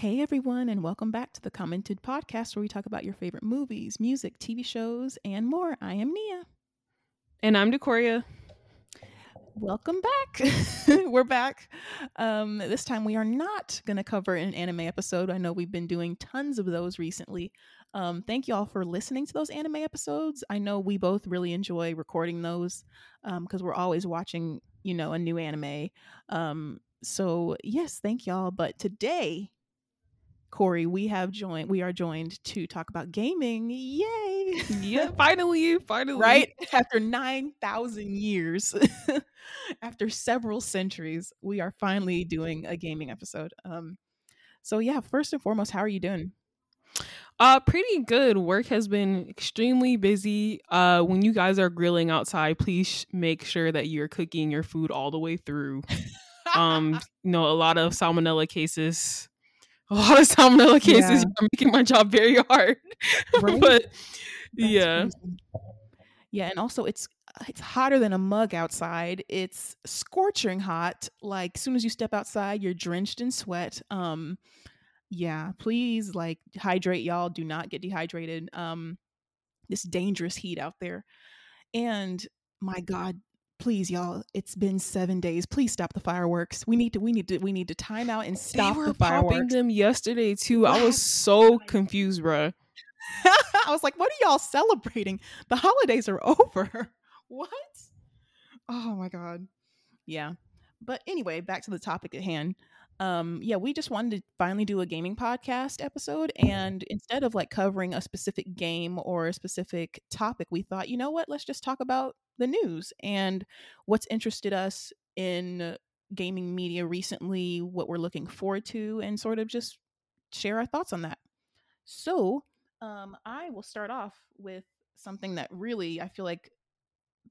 Hey everyone, and welcome back to the Commented Podcast where we talk about your favorite movies, music, TV shows, and more. I am Nia. And I'm Decoria. Welcome back. We're back. Um, this time we are not going to cover an anime episode. I know we've been doing tons of those recently. Um, thank you all for listening to those anime episodes. I know we both really enjoy recording those because um, we're always watching, you know, a new anime. Um, so yes, thank y'all. But today, Corey, we have joined. We are joined to talk about gaming. Yay! Yeah, finally, finally. Right after nine thousand years, after several centuries, we are finally doing a gaming episode. Um, so yeah, first and foremost, how are you doing? Uh, pretty good. Work has been extremely busy. Uh, when you guys are grilling outside, please sh- make sure that you're cooking your food all the way through. um, you know, a lot of salmonella cases. A lot of salmonella cases Yeah. are making my job very hard. Right? but That's yeah, crazy. Yeah, and also it's it's hotter than a mug outside. It's scorching hot. Like as soon as you step outside, you're drenched in sweat. Um yeah, please like hydrate y'all. Do not get dehydrated. Um this dangerous heat out there. And my god, please y'all, it's been 7 days. Please stop the fireworks. We need to we need to we need to time out and stop they were the popping fireworks. them yesterday too. I was so confused, bruh. I was like, what are y'all celebrating? The holidays are over. what? Oh my god. Yeah. But anyway, back to the topic at hand. Um, yeah, we just wanted to finally do a gaming podcast episode. And instead of like covering a specific game or a specific topic, we thought, you know what, let's just talk about the news and what's interested us in gaming media recently, what we're looking forward to, and sort of just share our thoughts on that. So, um, I will start off with something that really I feel like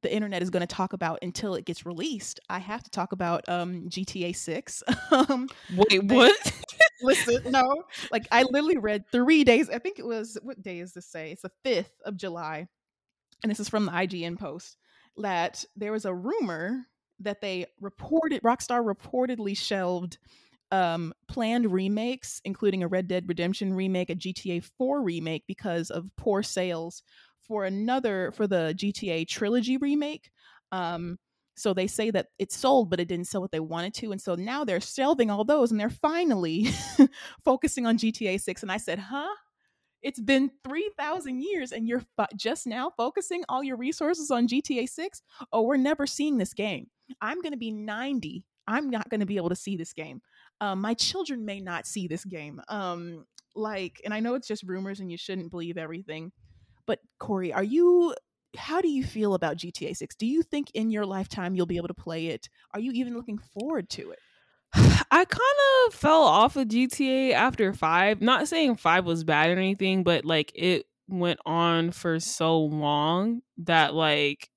the internet is going to talk about until it gets released. I have to talk about um, GTA 6. um, Wait, what? listen, no, like I literally read three days. I think it was, what day is this say? It's the 5th of July. And this is from the IGN post that there was a rumor that they reported, Rockstar reportedly shelved um, planned remakes, including a Red Dead Redemption remake, a GTA 4 remake, because of poor sales for another for the GTA trilogy remake. Um, so they say that it sold, but it didn't sell what they wanted to, and so now they're shelving all those, and they're finally focusing on GTA 6. And I said, "Huh? It's been 3,000 years and you're just now focusing all your resources on GTA 6? Oh, we're never seeing this game. I'm going to be 90. I'm not going to be able to see this game. Um, my children may not see this game. Um, like, and I know it's just rumors and you shouldn't believe everything. But Corey, are you, how do you feel about GTA 6? Do you think in your lifetime you'll be able to play it? Are you even looking forward to it? I kind of fell off of GTA after five. Not saying five was bad or anything, but like it went on for so long that like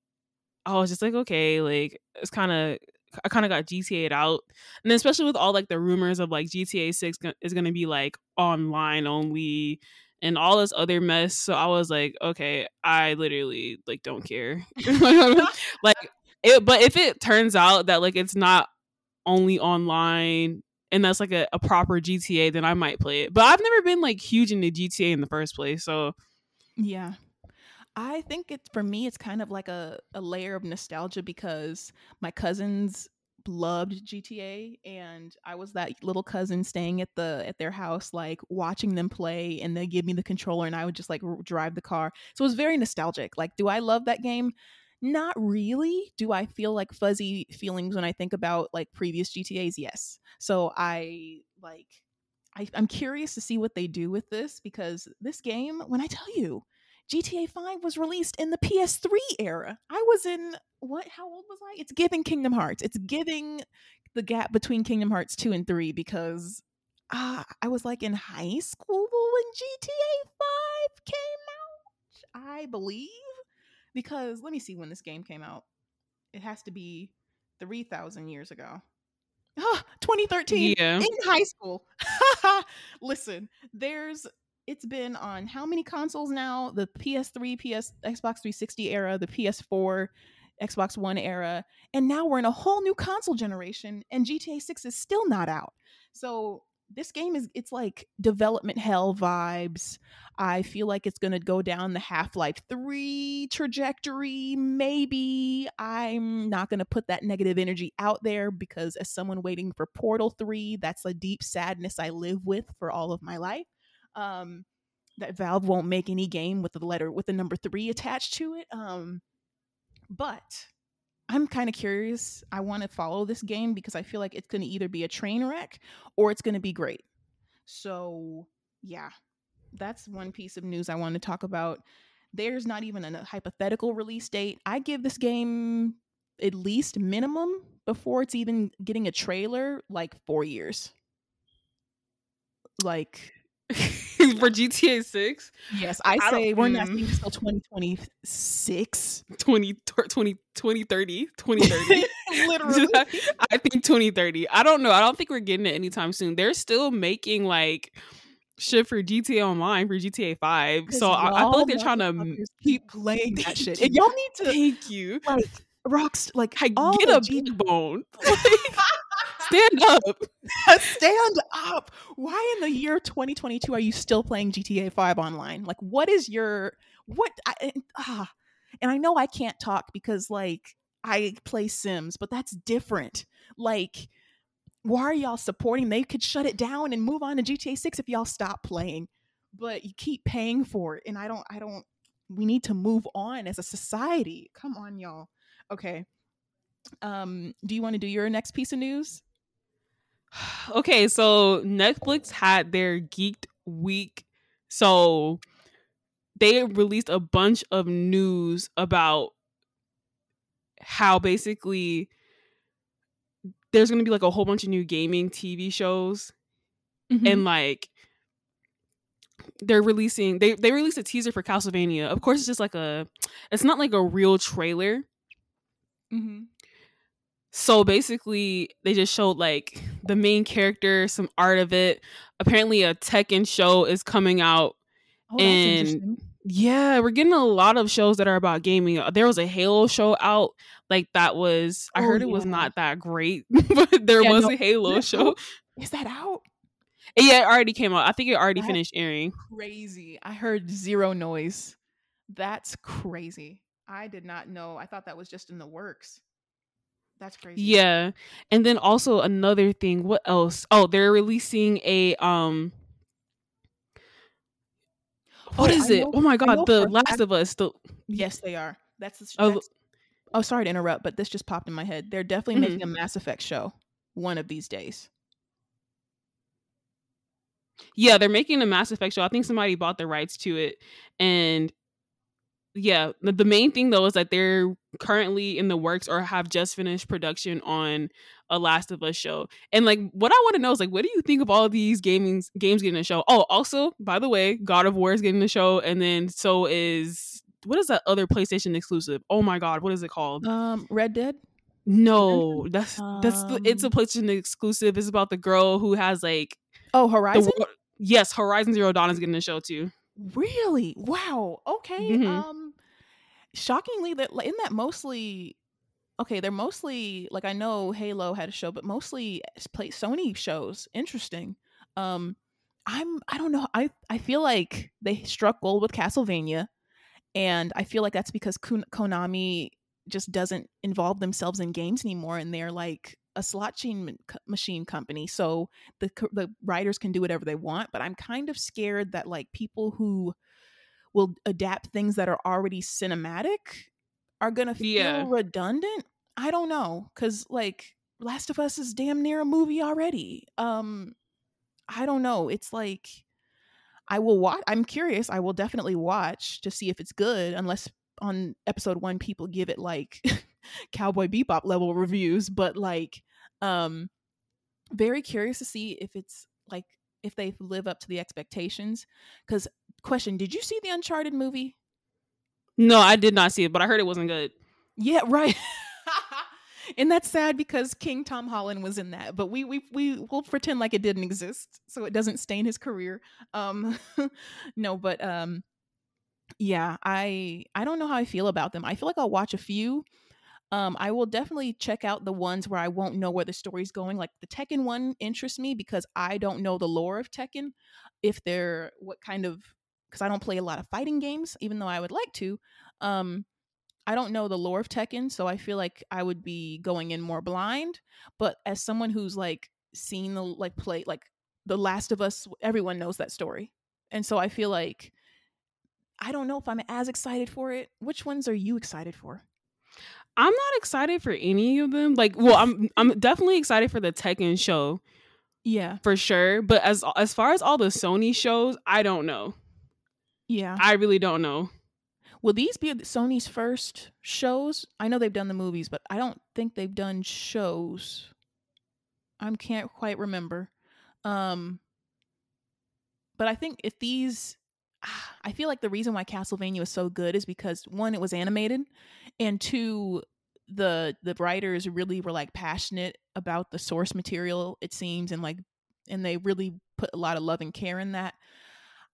I was just like, okay, like it's kind of I kind of got GTA'd out, and especially with all like the rumors of like GTA Six go- is gonna be like online only and all this other mess. So I was like, okay, I literally like don't care, like it. But if it turns out that like it's not only online and that's like a, a proper GTA, then I might play it. But I've never been like huge into GTA in the first place, so Yeah. I think it's for me, it's kind of like a, a layer of nostalgia because my cousins loved GTA and I was that little cousin staying at the at their house like watching them play and they give me the controller and I would just like r- drive the car. So it was very nostalgic. Like do I love that game? Not really. Do I feel like fuzzy feelings when I think about like previous GTAs? Yes. So I like I, I'm curious to see what they do with this because this game, when I tell you, GTA 5 was released in the PS3 era. I was in what? How old was I? It's giving Kingdom Hearts. It's giving the gap between Kingdom Hearts 2 and 3 because uh, I was like in high school when GTA 5 came out, I believe. Because let me see when this game came out. It has to be 3,000 years ago. Ah, 2013 yeah. in high school. Listen, there's it's been on how many consoles now? The PS3, PS Xbox 360 era, the PS4, Xbox One era, and now we're in a whole new console generation and GTA 6 is still not out. So this game is it's like development hell vibes. I feel like it's going to go down the Half-Life 3 trajectory maybe. I'm not going to put that negative energy out there because as someone waiting for Portal 3, that's a deep sadness I live with for all of my life. Um that Valve won't make any game with the letter with the number 3 attached to it. Um but I'm kind of curious. I want to follow this game because I feel like it's going to either be a train wreck or it's going to be great. So, yeah, that's one piece of news I want to talk about. There's not even a hypothetical release date. I give this game at least minimum before it's even getting a trailer, like four years. Like, for GTA 6? Yes, I, I say we're not mm. seeing until 2026. 20, 20, 2030. 2030. Literally. I think 2030. I don't know. I don't think we're getting it anytime soon. They're still making like shit for GTA Online for GTA 5. So I, I, feel like they're trying to keep playing that shit. And y'all need to thank you. Like rocks like I get a big bone. Stand up. Stand up. Why in the year 2022 are you still playing GTA 5 online? Like, what is your what? I, ah, and I know I can't talk because like I play Sims, but that's different. Like, why are y'all supporting? They could shut it down and move on to GTA 6 if y'all stop playing. But you keep paying for it, and I don't. I don't. We need to move on as a society. Come on, y'all. Okay. Um, do you want to do your next piece of news? okay, so Netflix had their Geeked Week. So they released a bunch of news about how basically there's going to be like a whole bunch of new gaming TV shows mm-hmm. and like they're releasing they they released a teaser for Castlevania. Of course it's just like a it's not like a real trailer. Mm-hmm. So basically, they just showed like the main character, some art of it. Apparently, a Tekken show is coming out, oh, and yeah, we're getting a lot of shows that are about gaming. Uh, there was a Halo show out, like that was. I oh, heard it yeah. was not that great, but there yeah, was no, a Halo show. Is that out? Yeah, it already came out. I think it already That's finished airing. Crazy. I heard zero noise. That's crazy. I did not know. I thought that was just in the works. That's crazy. Yeah. And then also another thing, what else? Oh, they're releasing a um what oh, is it? Know, oh my god, The Last of Us. The Yes, they are. That's, the, oh, that's Oh, sorry to interrupt, but this just popped in my head. They're definitely mm-hmm. making a Mass Effect show one of these days. Yeah, they're making a Mass Effect show. I think somebody bought the rights to it and yeah, the, the main thing though is that they're currently in the works or have just finished production on a Last of Us show. And like what I want to know is like what do you think of all of these gaming games getting a show? Oh, also, by the way, God of War is getting a show and then so is what is that other PlayStation exclusive? Oh my god, what is it called? Um Red Dead? No, that's that's the, it's a um PlayStation exclusive. It's about the girl who has like Oh, Horizon? The, yes, Horizon Zero Dawn is getting a show too. Really? Wow. Okay. Mm-hmm. Um shockingly that in that mostly okay they're mostly like i know halo had a show but mostly play sony shows interesting. Um i'm i don't know i i feel like they struck gold with castlevania and i feel like that's because konami just doesn't involve themselves in games anymore and they're like a slot machine company so the the writers can do whatever they want but i'm kind of scared that like people who will adapt things that are already cinematic are gonna feel yeah. redundant. I don't know, cause like Last of Us is damn near a movie already. Um, I don't know. It's like I will watch. I'm curious. I will definitely watch to see if it's good, unless on episode one people give it like Cowboy Bebop level reviews. But like, um, very curious to see if it's like if they live up to the expectations. Because question did you see the uncharted movie? No i did not see it but i heard it wasn't good. Yeah right. And that's sad because king tom holland was in that but we we we will pretend like it didn't exist so it doesn't stain his career. Um no but um yeah i i don't know how i feel about them. I feel like i'll watch a few. Um, I will definitely check out the ones where I won't know where the story's going. Like the Tekken one interests me because I don't know the lore of Tekken. If they're what kind of because I don't play a lot of fighting games, even though I would like to. Um, I don't know the lore of Tekken, so I feel like I would be going in more blind. But as someone who's like seen the like play like The Last of Us, everyone knows that story, and so I feel like I don't know if I'm as excited for it. Which ones are you excited for? I'm not excited for any of them. Like, well, I'm I'm definitely excited for the Tekken show. Yeah, for sure. But as as far as all the Sony shows, I don't know. Yeah, I really don't know. Will these be Sony's first shows? I know they've done the movies, but I don't think they've done shows. I can't quite remember. Um, but I think if these I feel like the reason why Castlevania was so good is because one, it was animated, and two, the the writers really were like passionate about the source material. It seems, and like, and they really put a lot of love and care in that.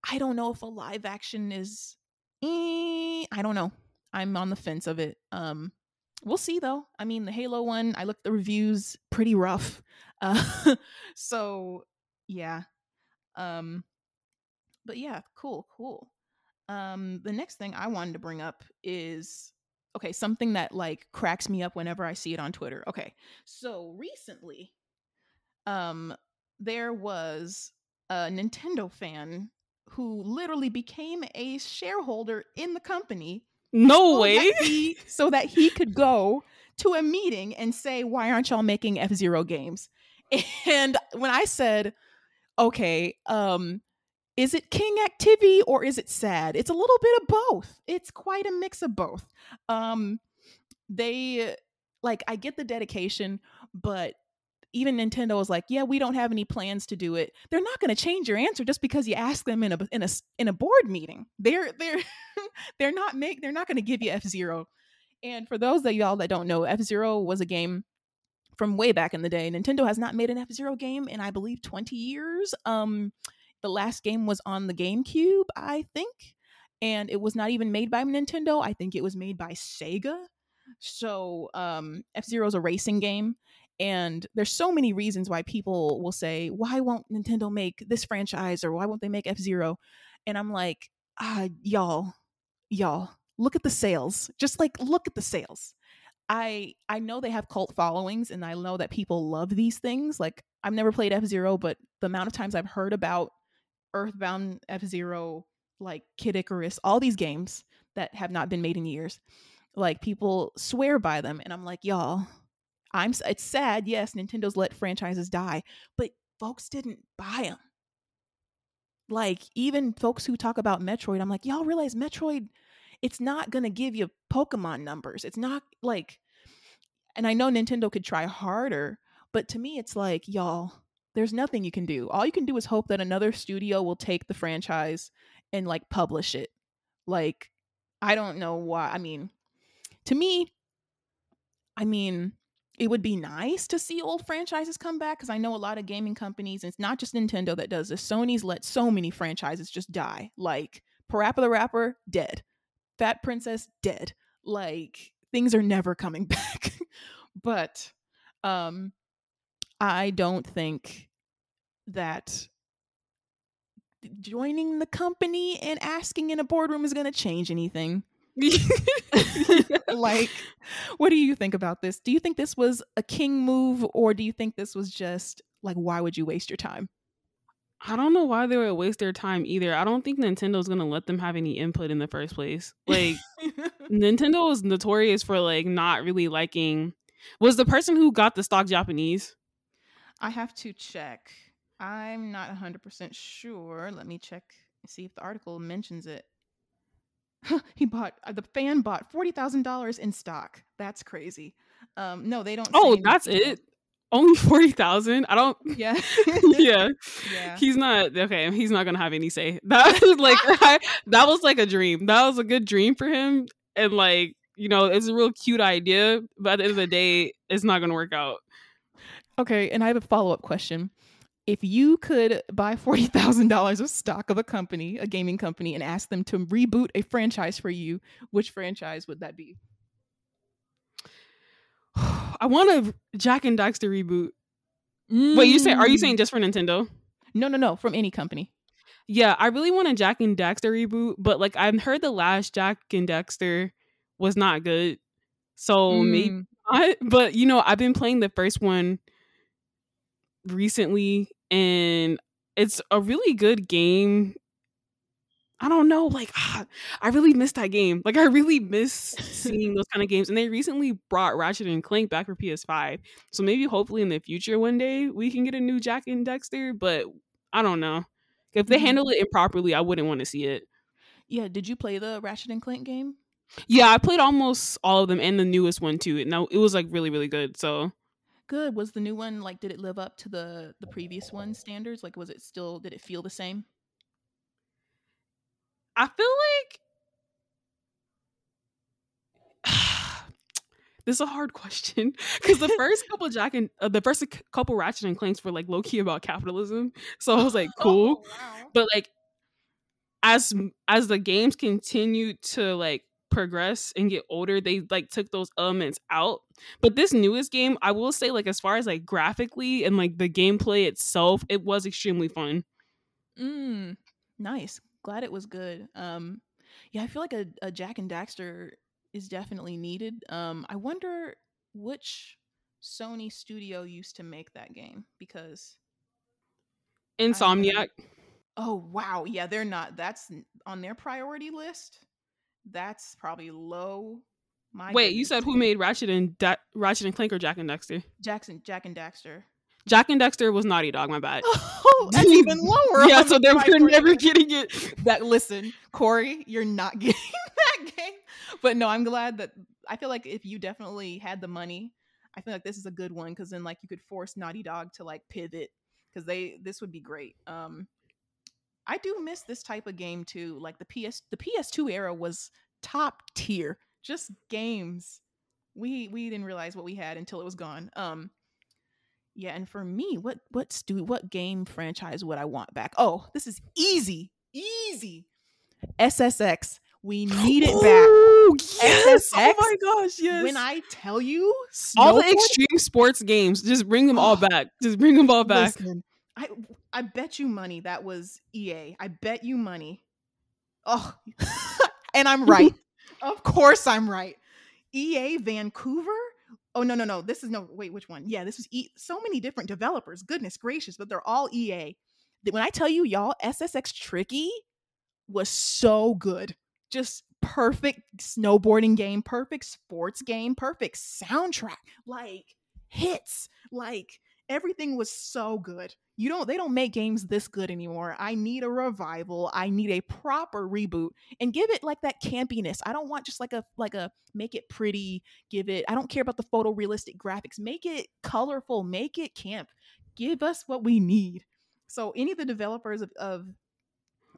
I don't know if a live action is eh, I don't know. I'm on the fence of it. Um, we'll see though. I mean, the Halo one, I looked the reviews pretty rough. Uh, so yeah. Um, but yeah, cool, cool. Um, the next thing I wanted to bring up is okay, something that like cracks me up whenever I see it on Twitter. Okay, so recently, um, there was a Nintendo fan who literally became a shareholder in the company. No so way. That he, so that he could go to a meeting and say, Why aren't y'all making F Zero games? And when I said, Okay, um, is it king activity or is it sad? It's a little bit of both. It's quite a mix of both. Um, they like I get the dedication, but even Nintendo was like, "Yeah, we don't have any plans to do it." They're not going to change your answer just because you ask them in a in a in a board meeting. They're they're they're not make they're not going to give you F Zero. And for those of y'all that don't know, F Zero was a game from way back in the day. Nintendo has not made an F Zero game in I believe twenty years. Um, the last game was on the GameCube, I think, and it was not even made by Nintendo. I think it was made by Sega. So um, F Zero is a racing game, and there's so many reasons why people will say, why won't Nintendo make this franchise or why won't they make F Zero? And I'm like, ah, y'all, y'all, look at the sales. Just like look at the sales. I I know they have cult followings and I know that people love these things. Like I've never played F Zero, but the amount of times I've heard about Earthbound, F Zero, like Kid Icarus, all these games that have not been made in years, like people swear by them. And I'm like, y'all, I'm it's sad, yes, Nintendo's let franchises die, but folks didn't buy them. Like even folks who talk about Metroid, I'm like, y'all realize Metroid it's not going to give you Pokemon numbers. It's not like and I know Nintendo could try harder, but to me it's like, y'all, there's nothing you can do. All you can do is hope that another studio will take the franchise and like publish it. Like I don't know why. I mean, to me, I mean, it would be nice to see old franchises come back because I know a lot of gaming companies, and it's not just Nintendo that does this. Sony's let so many franchises just die. Like Parappa the Rapper, dead. Fat Princess, dead. Like things are never coming back. but um I don't think that joining the company and asking in a boardroom is going to change anything. like, what do you think about this? Do you think this was a king move, or do you think this was just like, why would you waste your time? I don't know why they would waste their time either. I don't think Nintendo's gonna let them have any input in the first place. Like, Nintendo is notorious for like not really liking. Was the person who got the stock Japanese? I have to check. I'm not 100% sure. Let me check and see if the article mentions it. he bought uh, the fan bought forty thousand dollars in stock. That's crazy. Um, no, they don't. Oh, that's it. Only forty thousand. I don't. Yeah. yeah. Yeah. He's not okay. He's not gonna have any say. That was like I, that was like a dream. That was a good dream for him, and like you know, it's a real cute idea. But at the end of the day, it's not gonna work out. Okay, and I have a follow up question if you could buy $40,000 of stock of a company, a gaming company, and ask them to reboot a franchise for you, which franchise would that be? I want a Jak and Daxter reboot. Wait, you say? Are you saying Mm. just for Nintendo? no, no, no? From any company. Yeah, I really want a Jak and Daxter reboot, but like I've heard the last Jak and Daxter was not good. So maybe Mm. not. But you know, I've been playing the first one recently and it's a really good game. I don't know, like ah, I really miss that game. Like I really miss seeing those kind of games. And they recently brought Ratchet and Clank back for PS5. So maybe hopefully in the future one day we can get a new Jak and Daxter, but I don't know. If they Mhm. handle it improperly, I wouldn't want to see it. Yeah. Did you play the Ratchet and Clank game? Yeah, I played almost all of them and the newest one too. And now it was like really, really good. So Good. Was the new one like? Did it live up to the the previous one standards? Like, was it still? Did it feel the same? I feel like this is a hard question because the first couple Jak and uh, the first couple Ratchet and Clanks were like low key about capitalism, so I was like, cool. wow. But like, as as the games continued to like progress and get older, they like took those elements out. But this newest game, I will say, like as far as like graphically and like the gameplay itself, it was extremely fun. Mm, nice. Glad it was good. Um, yeah, I feel like a, a Jak and Daxter is definitely needed. Um, I wonder which Sony studio used to make that game because Insomniac. oh wow, yeah, they're not. That's on their priority list. That's probably low. My Wait, you said who made Ratchet and da- Ratchet and Clank or Jak and Daxter? Jackson, Jak and Daxter. Jak and Daxter was Naughty Dog. My bad. Oh, that's even lower. yeah, so they're we're never getting it. that listen, Corey, you're not getting that game. But no, I'm glad that I feel like if you definitely had the money, I feel like this is a good one because then like you could force Naughty Dog to like pivot because they this would be great. Um, I do miss this type of game too. Like the PS the PS2 era was top tier, just games. We we didn't realize what we had until it was gone. Um, yeah, and for me, what what stu what game franchise would I want back? Oh, this is easy, easy. SSX. We need it back. Yes! Oh my gosh, yes. When I tell you, all the extreme sports games, just bring them all back. Just bring them all back. Listen, I I bet you money that was EA. I bet you money. Oh, and I'm right. of course, I'm right. EA Vancouver. Oh no no no! This is no wait. Which one? Yeah, this was e- so many different developers. Goodness gracious, but they're all EA. When I tell you, y'all, SSX Tricky was so good. Just perfect snowboarding game, perfect sports game, perfect soundtrack, like hits, like everything was so good. You don't they don't make games this good anymore. I need a revival. I need a proper reboot and give it like that campiness. I don't want just like a like a make it pretty, give it I don't care about the photorealistic graphics. Make it colorful, make it camp. Give us what we need. So any of the developers of, of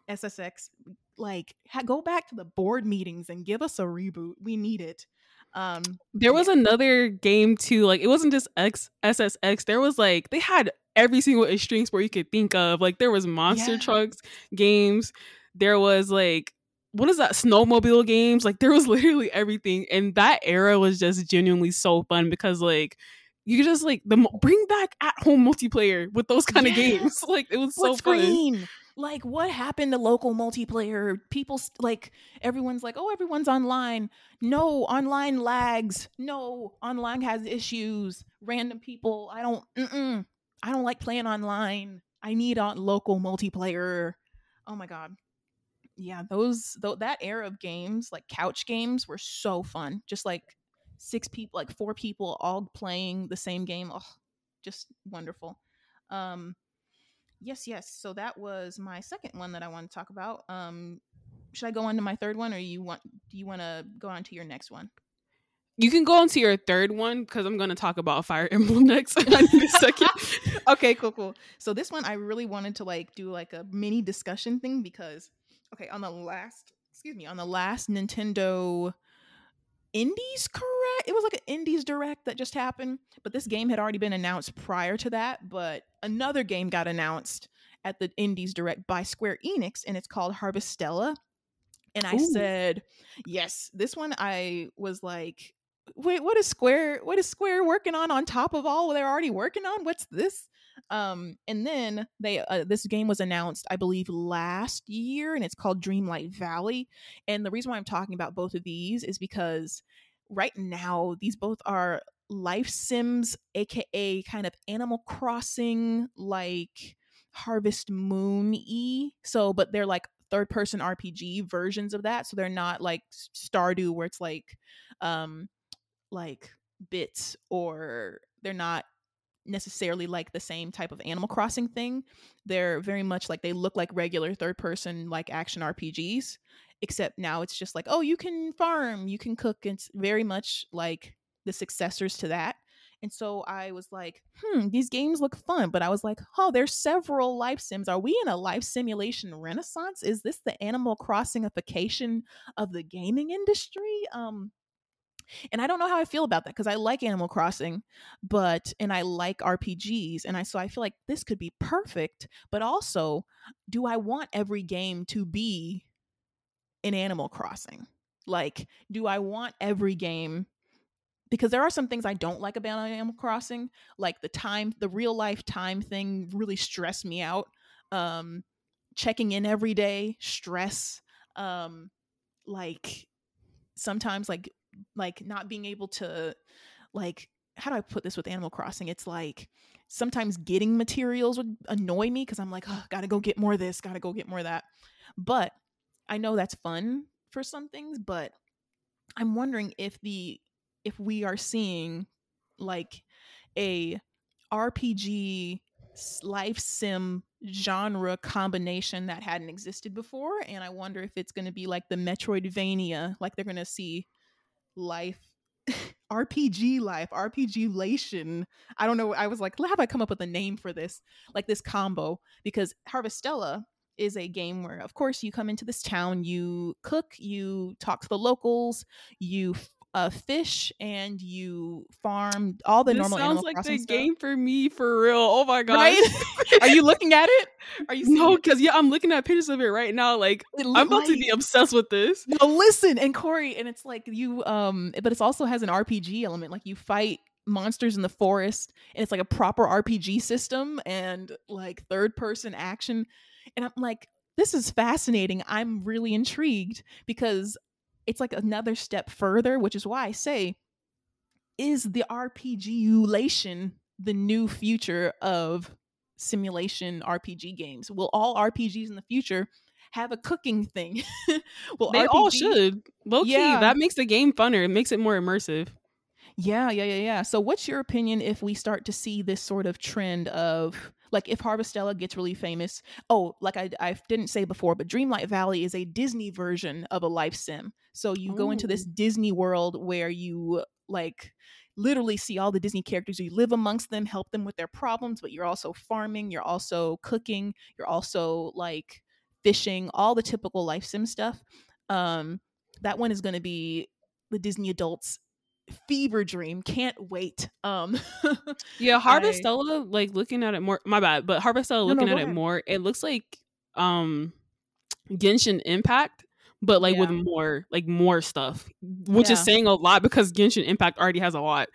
SSX like ha- go back to the board meetings and give us a reboot. We need it. Um There was another game too. Like it wasn't just X SSX. There was like they had every single extreme sport you could think of. Like there was monster Yeah. trucks games. There was like what is that snowmobile games? Like there was literally everything, and that era was just genuinely so fun because like you just like the bring back at home multiplayer with those kind of games. Like it was so fun. Like what happened to local multiplayer? People like everyone's like, oh, everyone's online. No, online lags. No, online has issues. Random people. I don't. Mm-mm. I don't like playing online. I need on local multiplayer. Oh my god. Yeah, those though that era of games, like couch games, were so fun. Just like six people, like four people, all playing the same game. Oh, just wonderful. Um, yes, yes. So that was my second one that I want to talk about. Um, should I go on to my third one, or you want? Do you want to go on to your next one? You can go on to your third one because I'm gonna talk about Fire Emblem next. I need a second. okay, cool, cool. So this one I really wanted to like do like a mini discussion thing because okay, on the last excuse me, on the last Nintendo Indies correct? It was like an Indies direct that just happened, but this game had already been announced prior to that, but another game got announced at the Indies direct by Square Enix and it's called Harvestella. And I Ooh. said, "Yes, this one I was like wait, what is Square? What is Square working on on top of all they're already working on? What's this? Um, and then they uh, this game was announced, I believe, last year, and it's called Dreamlight Valley. And the reason why I'm talking about both of these is because right now these both are life sims, aka kind of Animal Crossing like Harvest Moon e. So, but they're like third person RPG versions of that. So they're not like Stardew where it's like um like bits or they're not necessarily like the same type of Animal Crossing thing. They're very much like they look like regular third person like action RPGs, except now it's just like, oh, you can farm, you can cook. It's very much like the successors to that. And so I was like, hmm, these games look fun. But I was like, oh, there's several life sims. Are we in a life simulation renaissance? Is this the Animal Crossingification of the gaming industry? Um, and I don't know how I feel about that because I like Animal Crossing, but and I like RPGs, and I so I feel like this could be perfect. But also, do I want every game to be an Animal Crossing? Like, do I want every game because there are some things I don't like about Animal Crossing, like the time, the real life time thing really stressed me out. Um, checking in every day, stress. Um, like sometimes like like not being able to like how do I put this with Animal Crossing? It's like sometimes getting materials would annoy me because I'm like, oh, gotta go get more of this, gotta go get more of that. But I know that's fun for some things, but I'm wondering if the if we are seeing like a RPG life sim genre combination that hadn't existed before and i wonder if it's going to be like the metroidvania like they're going to see life rpg life rpg lation. I don't know i was like have i come up with a name for this? Like this combo because harvestella is a game where of course you come into this town you cook you talk to the locals you uh, fish and you farm all the this normal. Sounds like the stuff. game for me for real. Oh my god! Right? Are you looking at it? Are you no? Because yeah, I'm looking at pictures of it right now. Like I'm about like... to be obsessed with this. No, listen, and Corey, and it's like you um, but it also has an RPG element. Like you fight monsters in the forest, and it's like a proper RPG system and like third person action. And I'm like, this is fascinating. I'm really intrigued because it's like another step further, which is why I say, is the RPGulation the new future of simulation RPG games? Will all RPGs in the future have a cooking thing? well, they RPG- all should. Low key, yeah. that makes the game funner. It makes it more immersive. Yeah, yeah, yeah, yeah. So, what's your opinion if we start to see this sort of trend of like if Harvestella gets really famous? Oh, like I, I didn't say before, but Dreamlight Valley is a Disney version of a life sim. So you Ooh. go into this Disney world where you like literally see all the Disney characters. You live amongst them, help them with their problems, but you're also farming, you're also cooking, you're also like fishing, all the typical life sim stuff. Um, that one is going to be the Disney adults fever dream. Can't wait. Um Yeah, Harvestella, like looking at it more my bad, but Harvestella looking no, no, at it more, it looks like um Genshin Impact, but like yeah. with more like more stuff. Which yeah. is saying a lot because Genshin Impact already has a lot.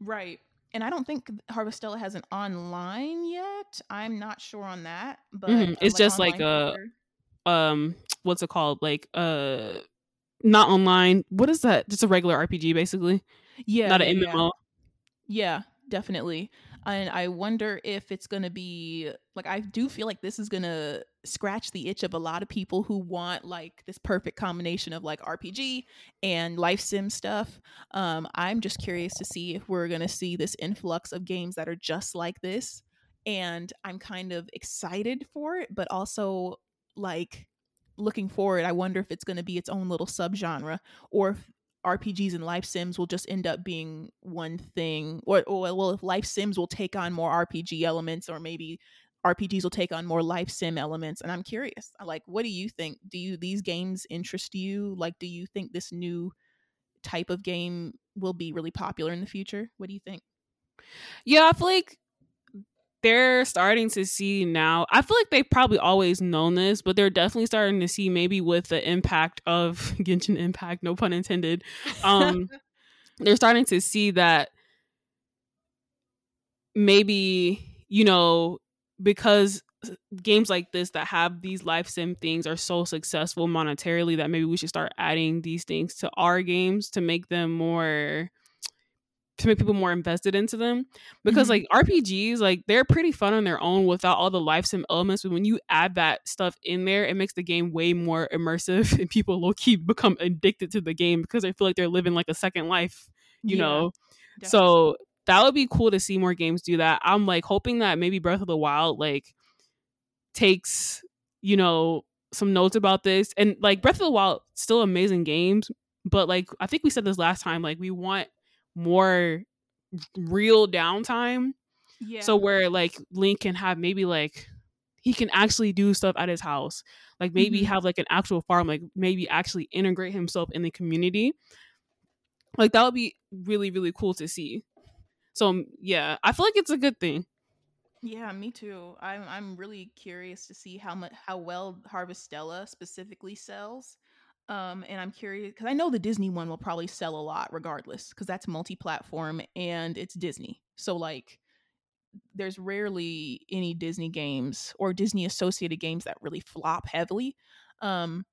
Right. And I don't think Harvestella has an online yet. I'm not sure on that. But mm-hmm. it's like just like a um what's it called? Like uh not online. What is that? Just a regular RPG, basically. Yeah, not an yeah, MMO. Yeah, definitely. And I wonder if it's going to be like I do feel like this is going to scratch the itch of a lot of people who want like this perfect combination of like RPG and life sim stuff. Um, I'm just curious to see if we're going to see this influx of games that are just like this. And I'm kind of excited for it, but also like looking forward, I wonder if it's going to be its own little subgenre or if RPGs and life sims will just end up being one thing or, or well if life sims will take on more RPG elements or maybe RPGs will take on more life sim elements and I'm curious. Uh, like what do you think? Do you these games interest you? Like do you think this new type of game will be really popular in the future? What do you think? Yeah, I feel like they're starting to see now. I feel like they've probably always known this, but they're definitely starting to see maybe with the impact of Genshin Impact, no pun intended. Um, they're starting to see that maybe you know because games like this that have these life sim things are so successful monetarily that maybe we should start adding these things to our games to make them more to make people more invested into them because Mhm. like RPGs like they're pretty fun on their own without all the life sim elements but when you add that stuff in there it makes the game way more immersive and people low key become addicted to the game because they feel like they're living like a second life you Yeah, know definitely. so that would be cool to see more games do that. I'm like hoping that maybe Breath of the Wild like takes, you know, some notes about this. And like Breath of the Wild still amazing games, but like I think we said this last time like we want more real downtime. yeah. So where like Link can have maybe like he can actually do stuff at his house. Like maybe Mhm. have like an actual farm, like maybe actually integrate himself in the community. Like that would be really, really cool to see. So um, yeah, I feel like it's a good thing. Yeah, me too. I'm I'm really curious to see how much how well Harvestella specifically sells. Um, and I'm curious because I know the Disney one will probably sell a lot regardless because that's multi-platform and it's Disney. So like, there's rarely any Disney games or Disney associated games that really flop heavily. Um,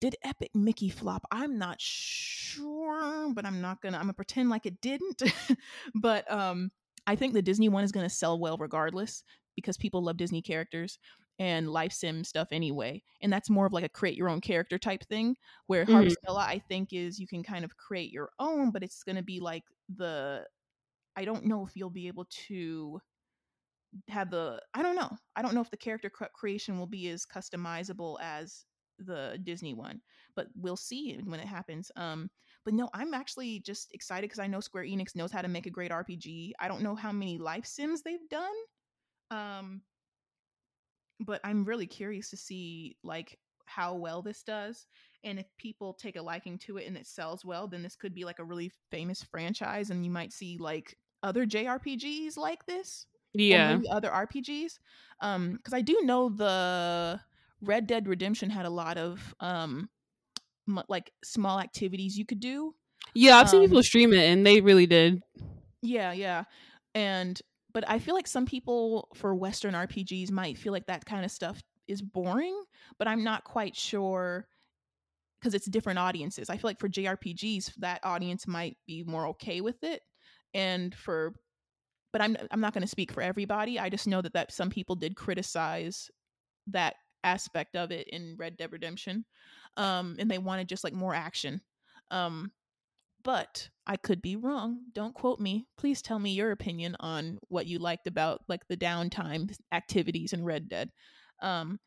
did Epic Mickey flop? I'm not sure, but I'm not gonna. I'm gonna pretend like it didn't. but um, I think the Disney one is gonna sell well regardless because people love Disney characters and life sim stuff anyway. And that's more of like a create your own character type thing. Where Mhm. Harvestella, I think, is you can kind of create your own, but it's gonna be like the. I don't know if you'll be able to have the I don't know. I don't know if the character cre- creation will be as customizable as the Disney one, but we'll see when it happens. Um but no, I'm actually just excited cuz I know Square Enix knows how to make a great RPG. I don't know how many life sims they've done. Um but I'm really curious to see like how well this does and if people take a liking to it and it sells well, then this could be like a really famous franchise and you might see like other JRPGs like this or Yeah. other RPGs. Um, because I do know the Red Dead Redemption had a lot of um, m- like small activities you could do. Yeah, I've seen Um, people stream it and they really did. Yeah, yeah, and but I feel like some people for Western RPGs might feel like that kind of stuff is boring, but I'm not quite sure because it's different audiences. I feel like for JRPGs, that audience might be more okay with it, and for but I'm I'm not going to speak for everybody. I just know that that some people did criticize that aspect of it in Red Dead Redemption, um, and they wanted just like more action. Um, but I could be wrong. Don't quote me. Please tell me your opinion on what you liked about like the downtime activities in Red Dead. Um,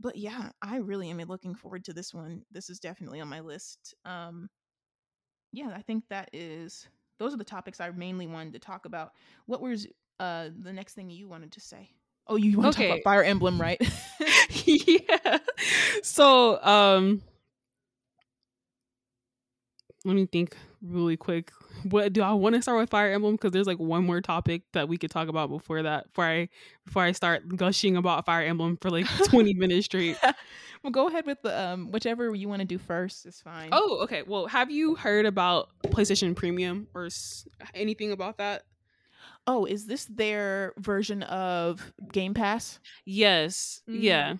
but yeah, I really am looking forward to this one. This is definitely on my list. Um, yeah, I think that is those are the topics I mainly wanted to talk about. What was uh the next thing you wanted to say? Oh, you want to talk about Fire Emblem, right? yeah. So, um let me think really quick. What do I want to start with Fire Emblem? Because there's like one more topic that we could talk about before that. Before I before I start gushing about Fire Emblem for like 20 minutes straight. well, go ahead with the um whichever you want to do first is fine. Oh, okay. Well, have you heard about PlayStation Premium or s- anything about that? Oh, is this their version of Game Pass? Yes. Mm. Yeah.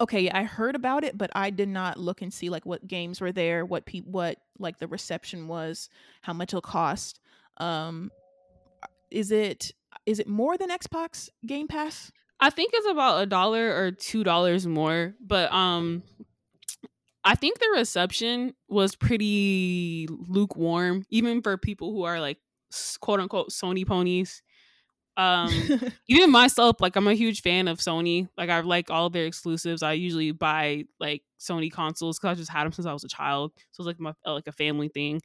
Okay, I heard about it, but I did not look and see like what games were there, what pe- what like the reception was, how much it'll cost. Um is it is it more than Xbox Game Pass? I think it's about a dollar or two dollars more, but um, I think the reception was pretty lukewarm, even for people who are like quote unquote Sony ponies. Um, even myself, like I'm a huge fan of Sony. Like I like all their exclusives. I usually buy like Sony consoles because I just had them since I was a child, so it's like my like a family thing.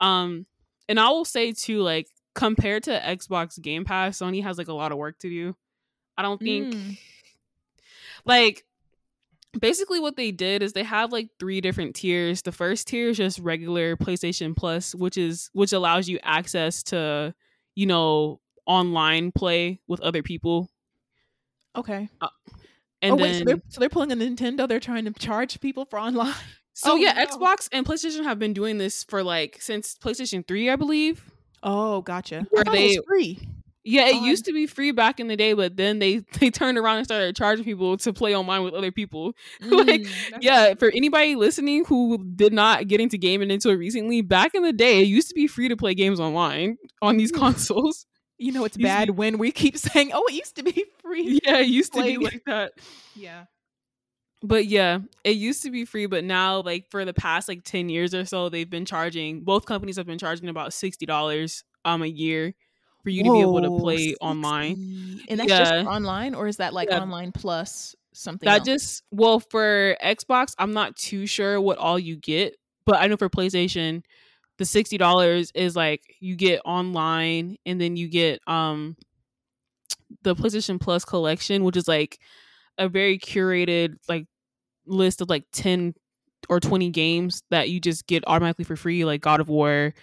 Um, and I will say too, like compared to Xbox Game Pass, Sony has like a lot of work to do. I don't think Mm. like basically what they did is they have like three different tiers. The first tier is just regular PlayStation Plus, which is which allows you access to, you know, online play with other people. okay. And oh then wait, so they're, so they're pulling a Nintendo. They're trying to charge people for online. So Oh, yeah, no. Xbox and PlayStation have been doing this for like since PlayStation 3, I believe. Oh, gotcha. Were I it was they- free. Yeah, it On- used to be free back in the day, but then they they turned around and started charging people to play online with other people. Like, Mm, that's Yeah, for anybody listening who did not get into gaming until recently, back in the day, it used to be free to play games online on these consoles. You know it's Used bad be- when we keep saying, "Oh, it used to be free." Yeah, it used to be Like- that. Yeah. But yeah, it used to be free, but now like for the past like 10 years or so, they've been charging both companies have been charging about $60 um a year for you to be able to Whoa, play online. And that's just Yeah. for online, or is that like Yeah. online plus something? That else? just well for Xbox, I'm not too sure what all you get, but I know for PlayStation, the sixty dollars is like you get online, and then you get um the PlayStation Plus collection, which is like a very curated like list of like ten or twenty games that you just get automatically for free, like God of War,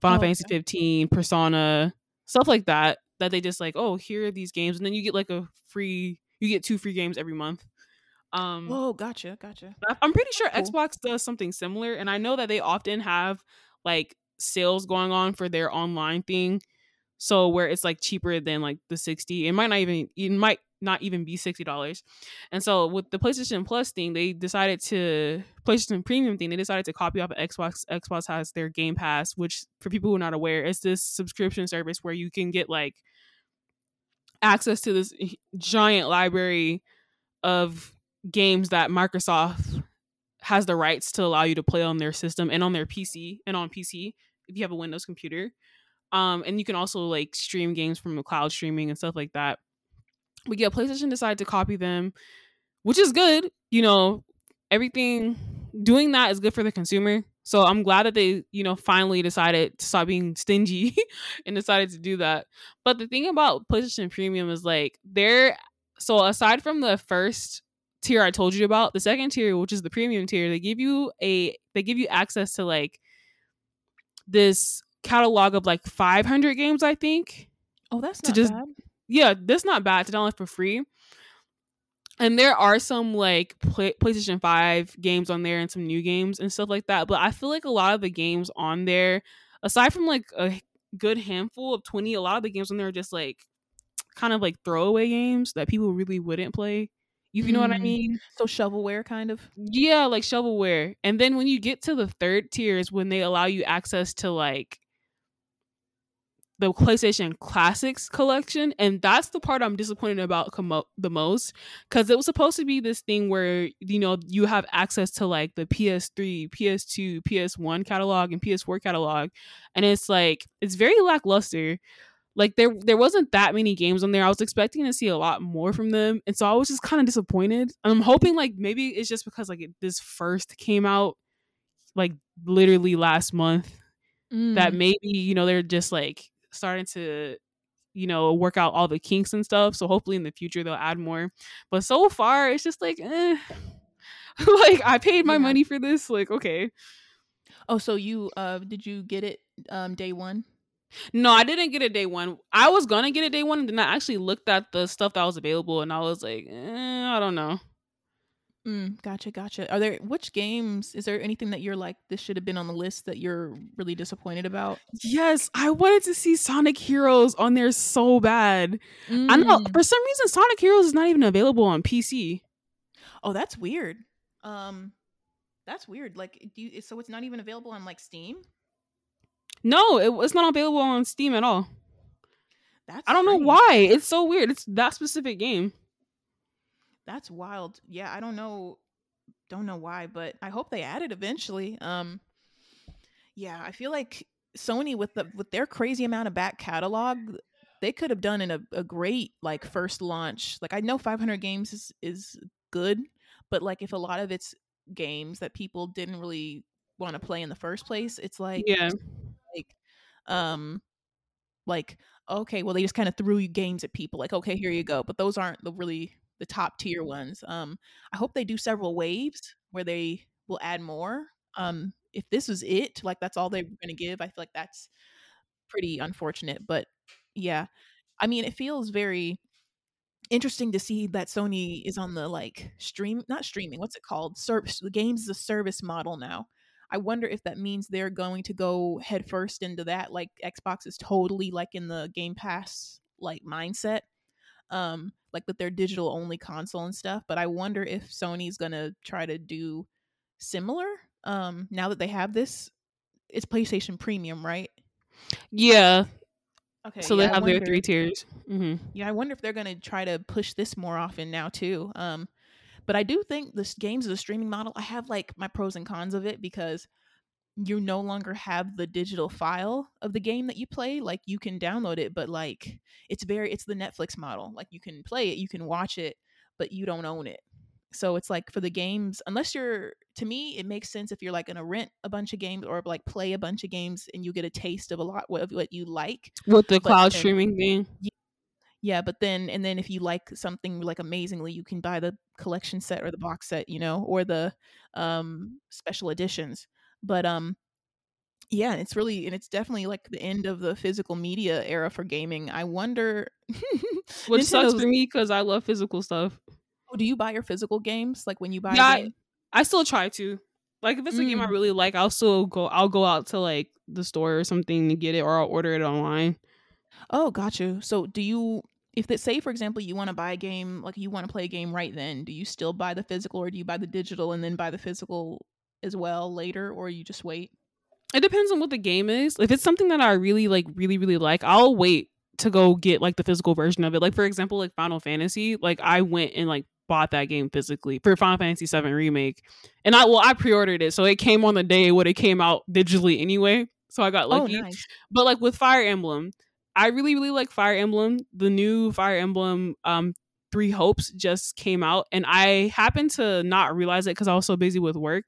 Final Oh, Fantasy okay. 15, Persona, stuff like that. That they just like, oh, here are these games, and then you get like a free, you get two free games every month. Um, Oh, gotcha, gotcha. I'm pretty sure Cool. Xbox does something similar, and I know that they often have like sales going on for their online thing. So where it's like cheaper than like the sixty, it might not even it might not even be sixty dollars. And so with the PlayStation Plus thing, they decided to PlayStation Premium thing. They decided to copy off of Xbox. Xbox has their Game Pass, which for people who are not aware, is this subscription service where you can get like access to this eh, giant library of games that Microsoft has the rights to allow you to play on their system and on their PC and on PC if you have a Windows computer. Um, and you can also like stream games from the cloud streaming and stuff like that. But yeah, PlayStation decided to copy them, which is good. You know, everything doing that is good for the consumer. So I'm glad that they, you know, finally decided to stop being stingy and decided to do that. But the thing about PlayStation Premium is like they're so aside from the first tier I told you about, the second tier, which is the premium tier, they give you a they give you access to like this catalog of like 500 games, I think. Oh, that's To just- bad. Yeah, that's not bad to download for free. And there are some like play- PlayStation 5 games on there and some new games and stuff like that. But I feel like a lot of the games on there, aside from like a good handful of 20, a lot of the games on there are just like kind of like throwaway games that people really wouldn't play. If you know what I Mm. mean? So shovelware, kind of. Yeah, like shovelware. And then when you get to the third tier is when they allow you access to like the PlayStation Classics collection, and that's the part I'm disappointed about commo- the most because it was supposed to be this thing where you know you have access to like the PS3, PS2, PS1 catalog and PS4 catalog, and it's like it's very lackluster. Like there there wasn't that many games on there. I was expecting to see a lot more from them, and so I was just kind of disappointed. And I'm hoping like maybe it's just because like it, this first came out like literally last month that Mm. maybe you know they're just like starting to you know work out all the kinks and stuff so hopefully in the future they'll add more but so far it's just like eh. like i paid my Yeah. money for this like okay Oh, so you uh did you get it um day one? No i didn't get it day one i was gonna get it day one and then i actually looked at the stuff that was available and i was like eh, i don't know Mm, gotcha, gotcha. Are there which games? Is there anything that you're like this should have been on the list that you're really disappointed about? yes i wanted to see sonic heroes on there so bad i know Mm. for some reason sonic heroes is not even available on pc Oh, that's weird. Um, that's weird. Like, do you? So it's not even available on like Steam. No it, it's not available on steam at all That's I don't know why. It's so weird. It's that specific game. That's wild. Yeah, I don't know. Don't know why, but I hope they add it eventually. Um, yeah, I feel like Sony with the with their crazy amount of back catalog, they could have done in a, a great like first launch. Like I know 500 games is is good, but like if a lot of it's games that people didn't really want to play in the first place, it's like Yeah. Um like okay well they just kind of threw you games at people like okay here you go but those aren't the really the top tier ones um i hope they do several waves where they will add more um if this was it like that's all they were going to give i feel like that's pretty unfortunate but yeah i mean it feels very interesting to see that Sony is on the like stream, not streaming. What's it called? Service. The game's the service model now. I wonder if that means they're going to go headfirst into that. Like Xbox is totally like in the Game Pass like mindset, um, like with their digital only console and stuff. But I wonder if Sony's gonna try to do similar. Um, now that they have this, it's PlayStation Premium, right? Yeah. Okay. So yeah, they have their three tiers. Mm-hmm. Yeah, I wonder if they're going to try to push this more often now too. Um, but I do think this games as a streaming model. I have like my pros and cons of it because you no longer have the digital file of the game that you play. Like you can download it, but like it's very it's the Netflix model. Like you can play it, you can watch it, but you don't own it. So it's like for the games, unless you're to me, it makes sense if you're like gonna rent a bunch of games or like play a bunch of games and you get a taste of a lot of what you like. With the But cloud then- streaming thing. Yeah, but then and then if you like something like amazingly, you can buy the collection set or the box set, you know, or the um special editions. But um yeah, it's really and it's definitely like the end of the physical media era for gaming. I wonder Which sucks Nintendo's- for me because I love physical stuff. Oh, do you buy your physical games like when you buy Yeah, I-? I still try to. Like if it's a game I Mm. really like, I'll still go I'll go out to like the store or something to get it or I'll order it online. Oh, got you. So do you if that say for example you want to buy a game like you want to play a game right then, do you still buy the physical or do you buy the digital and then buy the physical as well later or you just wait? It depends on what the game is. If it's something that I really like really really like, I'll wait to go get like the physical version of it. Like for example, like Final Fantasy, like I went and like bought that game physically for Final Fantasy 7 remake. And I well I pre-ordered it, so it came on the day when it came out digitally anyway. So I got oh, lucky. Oh, nice. But like with Fire Emblem, I really really like Fire Emblem. The new Fire Emblem um Three Hopes just came out and I happened to not realize it cuz I was so busy with work.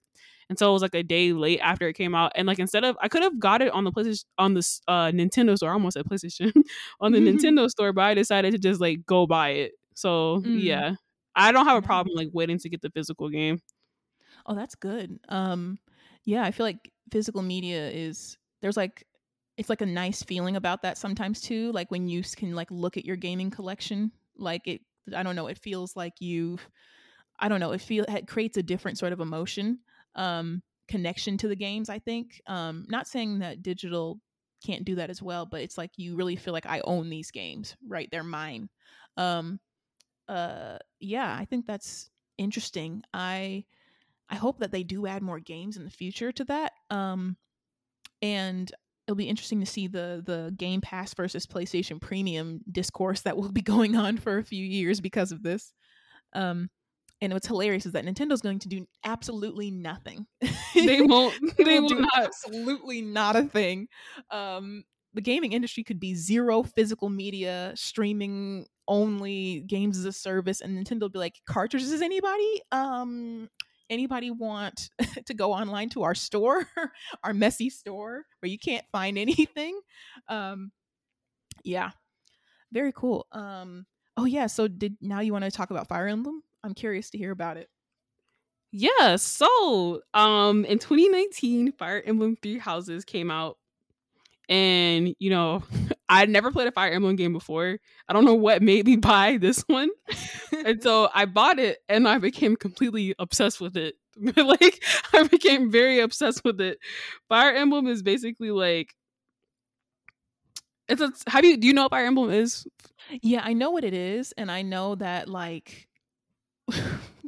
And so it was like a day late after it came out and like instead of I could have got it on the PlayStation on the uh Nintendo store, I almost said PlayStation, on the Nintendo store, but I decided to just like go buy it. So, Mm. yeah. I don't have a problem like waiting to get the physical game. Oh, that's good. Um, yeah, I feel like physical media is there's like it's like a nice feeling about that sometimes too. Like when you can like look at your gaming collection, like it. I don't know. It feels like you've. I don't know. It feel it creates a different sort of emotion, um, connection to the games. I think. Um, not saying that digital can't do that as well, but it's like you really feel like I own these games, right? They're mine. Um, uh, yeah, I think that's interesting. I I hope that they do add more games in the future to that. Um, and it'll be interesting to see the the Game Pass versus PlayStation Premium discourse that will be going on for a few years because of this. Um, and what's hilarious is that Nintendo's going to do absolutely nothing. They won't They will do not absolutely not a thing. Um, the gaming industry could be zero physical media, streaming only, games as a service, and Nintendo will be like, cartridges, Is anybody? Um, anybody want to go online to our store, our messy store where you can't find anything? Um, yeah, very cool. Um, oh yeah, so did now you want to talk about Fire Emblem? I'm curious to hear about it. Yeah, so um in 2019, Fire Emblem Three Houses came out. And you know, I'd never played a Fire Emblem game before. I don't know what made me buy this one. and so I bought it and I became completely obsessed with it. like I became very obsessed with it. Fire Emblem is basically like it's a have you do you know what Fire Emblem is? Yeah, I know what it is, and I know that like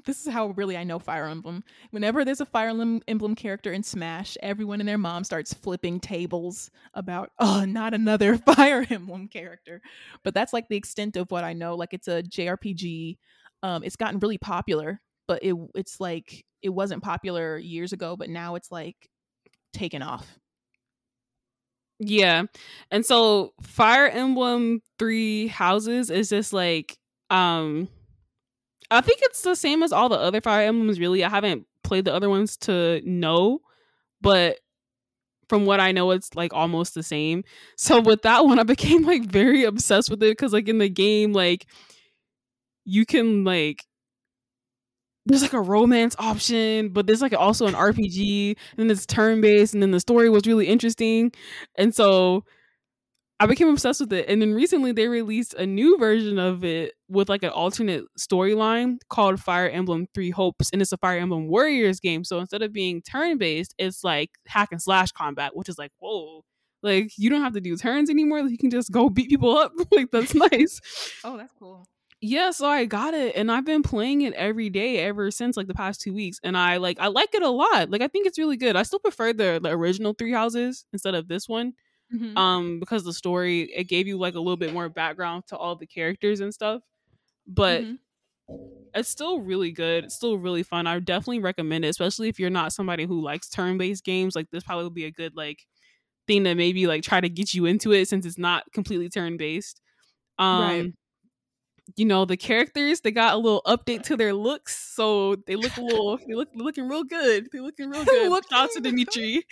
this is how really I know Fire Emblem. Whenever there's a Fire Emblem, character in Smash, everyone and their mom starts flipping tables about oh, not another Fire Emblem character. But that's like the extent of what I know. Like it's a JRPG. Um, it's gotten really popular, but it it's like it wasn't popular years ago, but now it's like taken off. Yeah. And so Fire Emblem 3 Houses is just like um I think it's the same as all the other Fire Emblems really. I haven't played the other ones to know, but from what I know it's like almost the same. So with that one I became like very obsessed with it cuz like in the game like you can like there's like a romance option, but there's like also an RPG, and then it's turn based, and then the story was really interesting, and so I became obsessed with it. And then recently they released a new version of it with like an alternate storyline called Fire Emblem Three Hopes. And it's a Fire Emblem Warriors game. So instead of being turn based, it's like hack and slash combat, which is like, whoa. Like you don't have to do turns anymore. Like, you can just go beat people up. like that's nice. Oh, that's cool. Yeah, so I got it and I've been playing it every day ever since like the past two weeks. And I like I like it a lot. Like I think it's really good. I still prefer the, the original Three Houses instead of this one Mhm. um because the story it gave you like a little bit more background to all the characters and stuff but Mhm. it's still really good it's still really fun i definitely recommend it especially if you're not somebody who likes turn-based games like this probably would be a good like thing to maybe like try to get you into it since it's not completely turn-based um Right. You know the characters they got a little update to their looks so they look a little they look looking real good they looking real good shout out to dimitri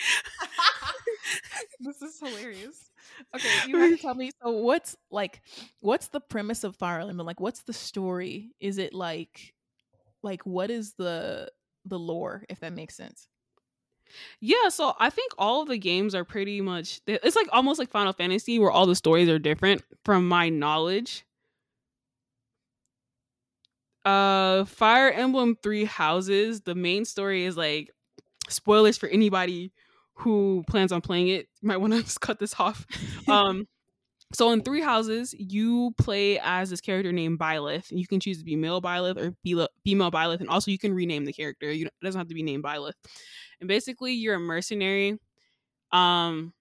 this is hilarious. Okay, you have to tell me. So, what's like, what's the premise of Fire Emblem? Like, what's the story? Is it like, like, what is the the lore? If that makes sense. Yeah, so I think all of the games are pretty much it's like almost like Final Fantasy where all the stories are different from my knowledge. Uh Fire Emblem 3 Houses, the main story is like spoilers for anybody who plans on playing it. You might want to just cut this off. Um so in Three Houses, you play as this character named Byleth. You can choose to be male Byleth or female Byleth, and also you can rename the character. You, it doesn't have to be named Byleth and basically you're a mercenary um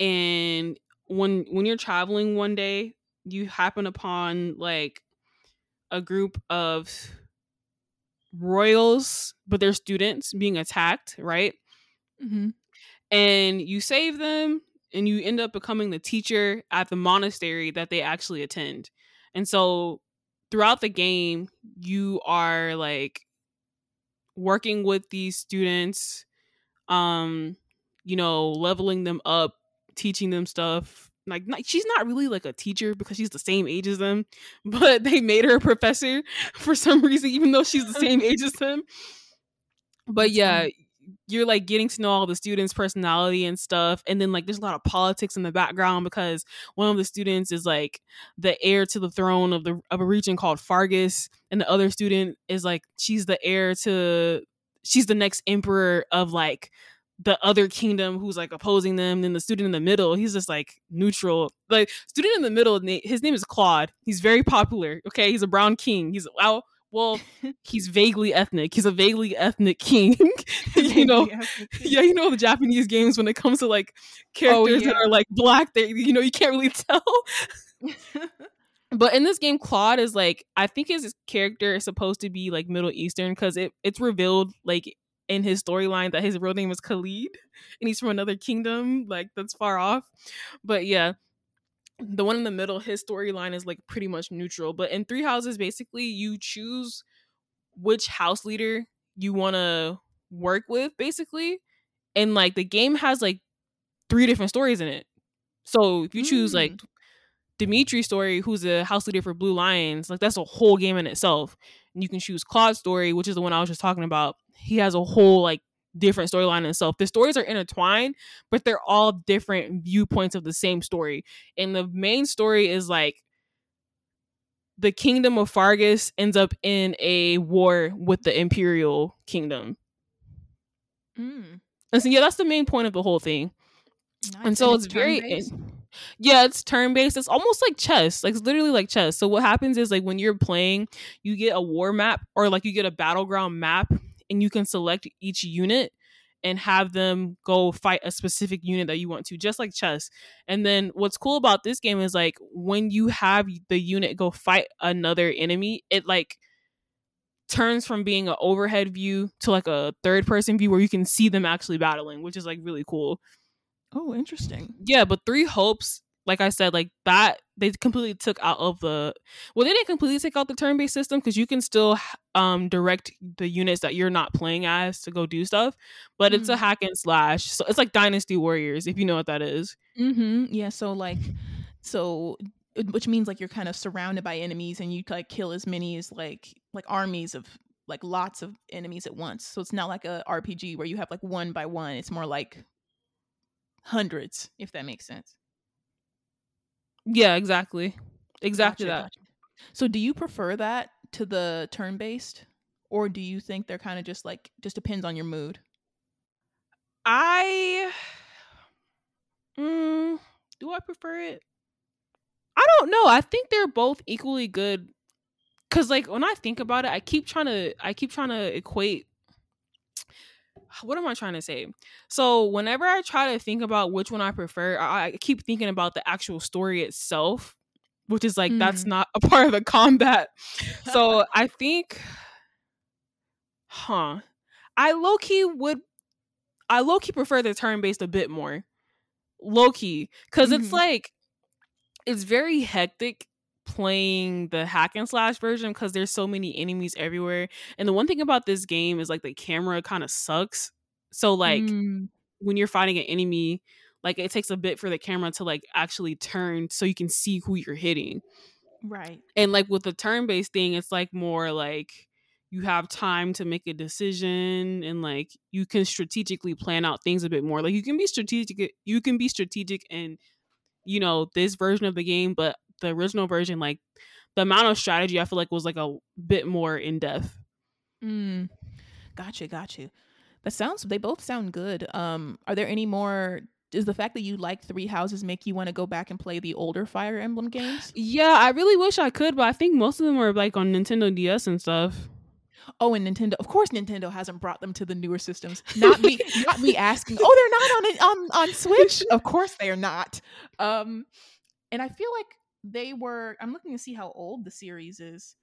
and when when you're traveling one day you happen upon like a group of royals but they're students being attacked right Mm-hmm. and you save them and you end up becoming the teacher at the monastery that they actually attend and so throughout the game you are like working with these students um you know leveling them up teaching them stuff like not, she's not really like a teacher because she's the same age as them but they made her a professor for some reason even though she's the same age as them. But yeah you're like getting to know all the students personality and stuff and then like there's a lot of politics in the background because one of the students is like the heir to the throne of the of a region called Faerghus and the other student is like she's the heir to she's the next emperor of like the other kingdom who's like opposing them then the student in the middle he's just like neutral. Like student in the middle his name is Claude. He's very popular okay? He's a brown king. He's well well he's vaguely ethnic. He's a vaguely ethnic king you know? Yeah, you know the Japanese games when it comes to like characters that yeah. are like black, they you know you can't really tell. But in this game, Claude is like I think his character is supposed to be like Middle Eastern because it it's revealed like in his storyline that his real name is Khalid and he's from another kingdom like that's far off. But yeah, the one in the middle, his storyline is like pretty much neutral. But in Three Houses, basically you choose which house leader you want to work with, basically, and like the game has like three different stories in it. So if you choose like mm. Dimitri's story, who's a house leader for Blue Lions, like that's a whole game in itself. And you can choose Claude's story, which is the one I was just talking about. He has a whole like different storyline in itself. The stories are intertwined, but they're all different viewpoints of the same story. And the main story is like the kingdom of Faerghus ends up in a war with the Imperial Kingdom. Mm, And so yeah, that's the main point of the whole thing. nice. and so it's, very yeah it's turn based it's almost like chess like it's literally like chess so what happens is like when you're playing you get a war map or like you get a battleground map and you can select each unit and have them go fight a specific unit that you want to just like chess and then what's cool about this game is like when you have the unit go fight another enemy it like turns from being an overhead view to like a third person view where you can see them actually battling which is like really cool Oh, interesting. yeah, but Three Hopes, like I said, like that they completely took out of the well, they didn't completely take out the turn based system because you can still um direct the units that you're not playing as to go do stuff, but it's a Mm. hack and slash, so it's like Dynasty Warriors if you know what that is. Mm-hmm. Yeah. So like, so uh, which means like you're kind of surrounded by enemies and you like kill as many as like like armies of like lots of enemies at once. So it's not like a RPG where you have like one by one. It's more like hundreds, if that makes sense. Yeah, exactly. Exactly Gotcha, that. gotcha. So do you prefer that to the turn based? Or do you think they're kind of just like just depends on your mood? I mm, do I prefer it? I don't know. I think they're both equally good. Cause like when I think about it, I keep trying to I keep trying to equate what am I trying to say? So whenever I try to think about which one I prefer, I, keep thinking about the actual story itself, which is like that's Mm. not a part of the combat. So I think, huh? I low key would, I low key prefer the turn based a bit more, low key, because it's Mhm. like it's very hectic playing the hack and slash version because there's so many enemies everywhere. And the one thing about this game is like the camera kind of sucks. So like Mm, when you're fighting an enemy, like it takes a bit for the camera to like actually turn so you can see who you're hitting. right. And like with the turn based thing, it's like more like you have time to make a decision and like you can strategically plan out things a bit more. Like you can be strategic you can be strategic in you know this version of the game, but the original version like the amount of strategy I feel like was like a bit more in depth. Mm. Gotcha, gotcha. That sounds they both sound good. Um are there any more does the fact that you like Three Houses make you want to go back and play the older Fire Emblem games? Yeah, I really wish I could, but I think most of them are like on Nintendo DS and stuff. Oh, and Nintendo. Of course, Nintendo hasn't brought them to the newer systems. Not me. not me asking. Oh, they're not on it on on Switch. Of course, they are not. Um, and I feel like they were. I'm looking to see how old the series is.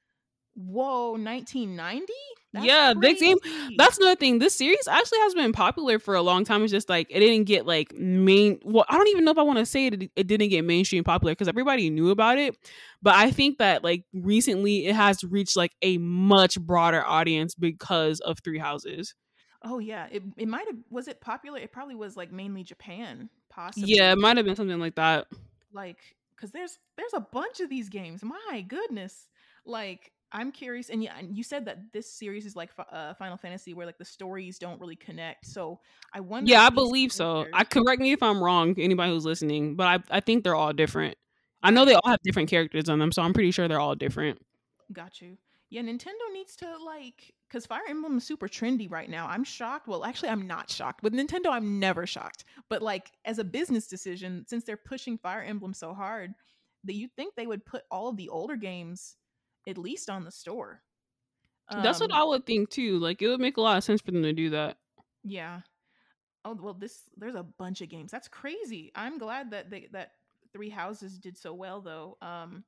Whoa, 1990. Yeah, big game. crazy. That's another thing. This series actually has been popular for a long time. It's just like it didn't get like main. Well, I don't even know if I want to say it. It didn't get mainstream popular because everybody knew about it. But I think that like recently it has reached like a much broader audience because of Three Houses. Oh yeah, it it might have. Was it popular? It probably was like mainly Japan, possibly. Yeah, it might have been something like that. like because there's there's a bunch of these games my goodness like i'm curious and yeah and you said that this series is like uh, final fantasy where like the stories don't really connect so i wonder Yeah, I believe so. I correct me if I'm wrong. Anybody who's listening, but I I think they're all different. I know they all have different characters on them, so I'm pretty sure they're all different. got you yeah nintendo needs to like because fire emblem is super trendy right now i'm shocked well actually i'm not shocked with nintendo i'm never shocked but like as a business decision since they're pushing fire emblem so hard that you think they would put all of the older games at least on the store That's what Um, I would think too. Like it would make a lot of sense for them to do that. Yeah. Oh well, this there's a bunch of games. That's crazy. I'm glad that they that Three Houses did so well though. Um,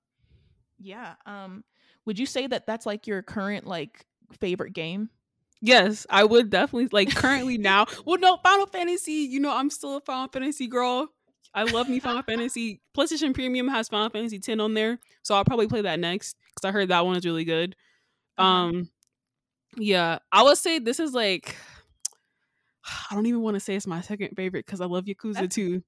yeah. Um, would you say that that's like your current like favorite game? Yes, I would definitely like currently now. Well, no, Final Fantasy. You know, I'm still a Final Fantasy girl. I love me Final Fantasy. PlayStation Premium has Final Fantasy 10 on there, so I'll probably play that next because I heard that one is really good. Uh-huh. Um, yeah, I would say this is like. I don't even want to say it's my second favorite because I love Yakuza That's- too.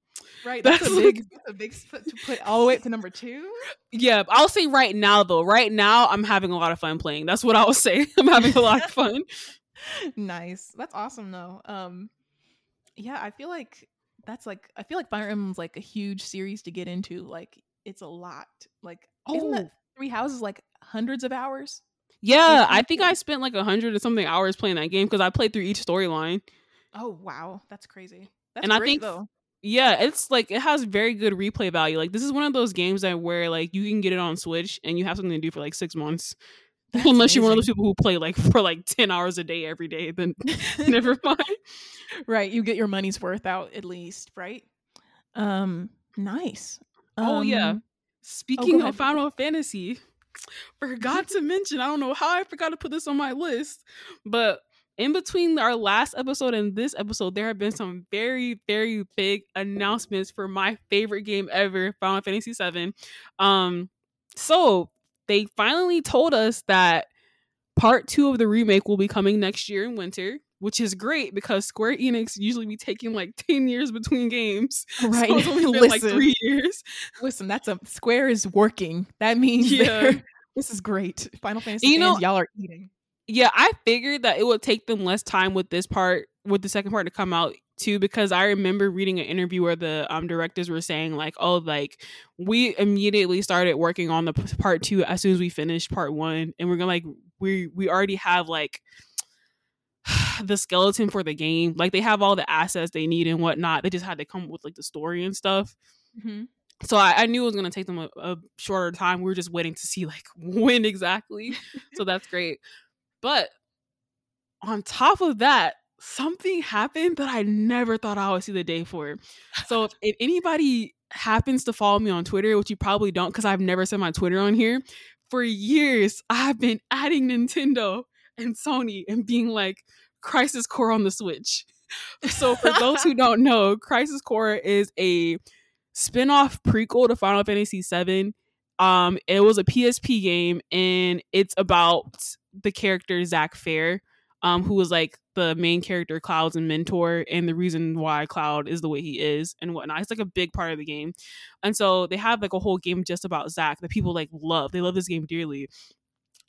Right. that's That's, a big- that's a big split to put all the way up to number two. Yeah, I'll say right now though. Right now, I'm having a lot of fun playing. That's what I will say. I'm having a lot of fun. nice. That's awesome though. Um, yeah, I feel like that's like I feel like Fire Emblem's like a huge series to get into. Like it's a lot. Like isn't Oh. that Three Houses like hundreds of hours? Yeah, I think. I spent like a hundred or something hours playing that game because I played through each storyline. Oh wow, that's crazy. That's And I think- though. Yeah, it's like it has very good replay value. Like this is one of those games that where like you can get it on Switch and you have something to do for like six months. That's Unless you're one of those people who play like for like ten hours a day every day, then never mind. right, you get your money's worth out at least, right? Um, nice. Oh, yeah. Um, Speaking ahead. of Final Fantasy, forgot to mention, I don't know how I forgot to put this on my list, but in between our last episode and this episode, there have been some very, very big announcements for my favorite game ever, Final Fantasy VII. Um, so they finally told us that part two of the remake will be coming next year in winter. Which is great because Square Enix usually be taking like 10 years between games. Right. So it's only been like Listen. three years. Listen, that's a Square is working. That means Yeah. this is great. Final Fantasy You know- y'all are eating. Yeah, I figured that it would take them less time with this part, with the second part to come out too because I remember reading an interview where the um directors were saying like, oh, like we immediately started working on the p- part two as soon as we finished part one, and we're gonna like we we already have like the skeleton for the game. Like they have all the assets they need and whatnot. They just had to come up with like the story and stuff. Mhm. So I, I knew it was gonna take them a, a shorter time. We were just waiting to see like when exactly. so that's great. But on top of that, something happened that I never thought I would see the day for. So if, anybody happens to follow me on Twitter, which you probably don't because I've never said my Twitter on here, for years I've been adding Nintendo and Sony and being like Crisis Core on the Switch. So for those who don't know, Crisis Core is a spin-off prequel to Final Fantasy VII. Um, it was a PSP game and it's about the character Zack Fair, um, who was like the main character, Cloud's and mentor, and the reason why Cloud is the way he is and whatnot. It's like a big part of the game. And so they have like a whole game just about Zack that people like love. They love this game dearly.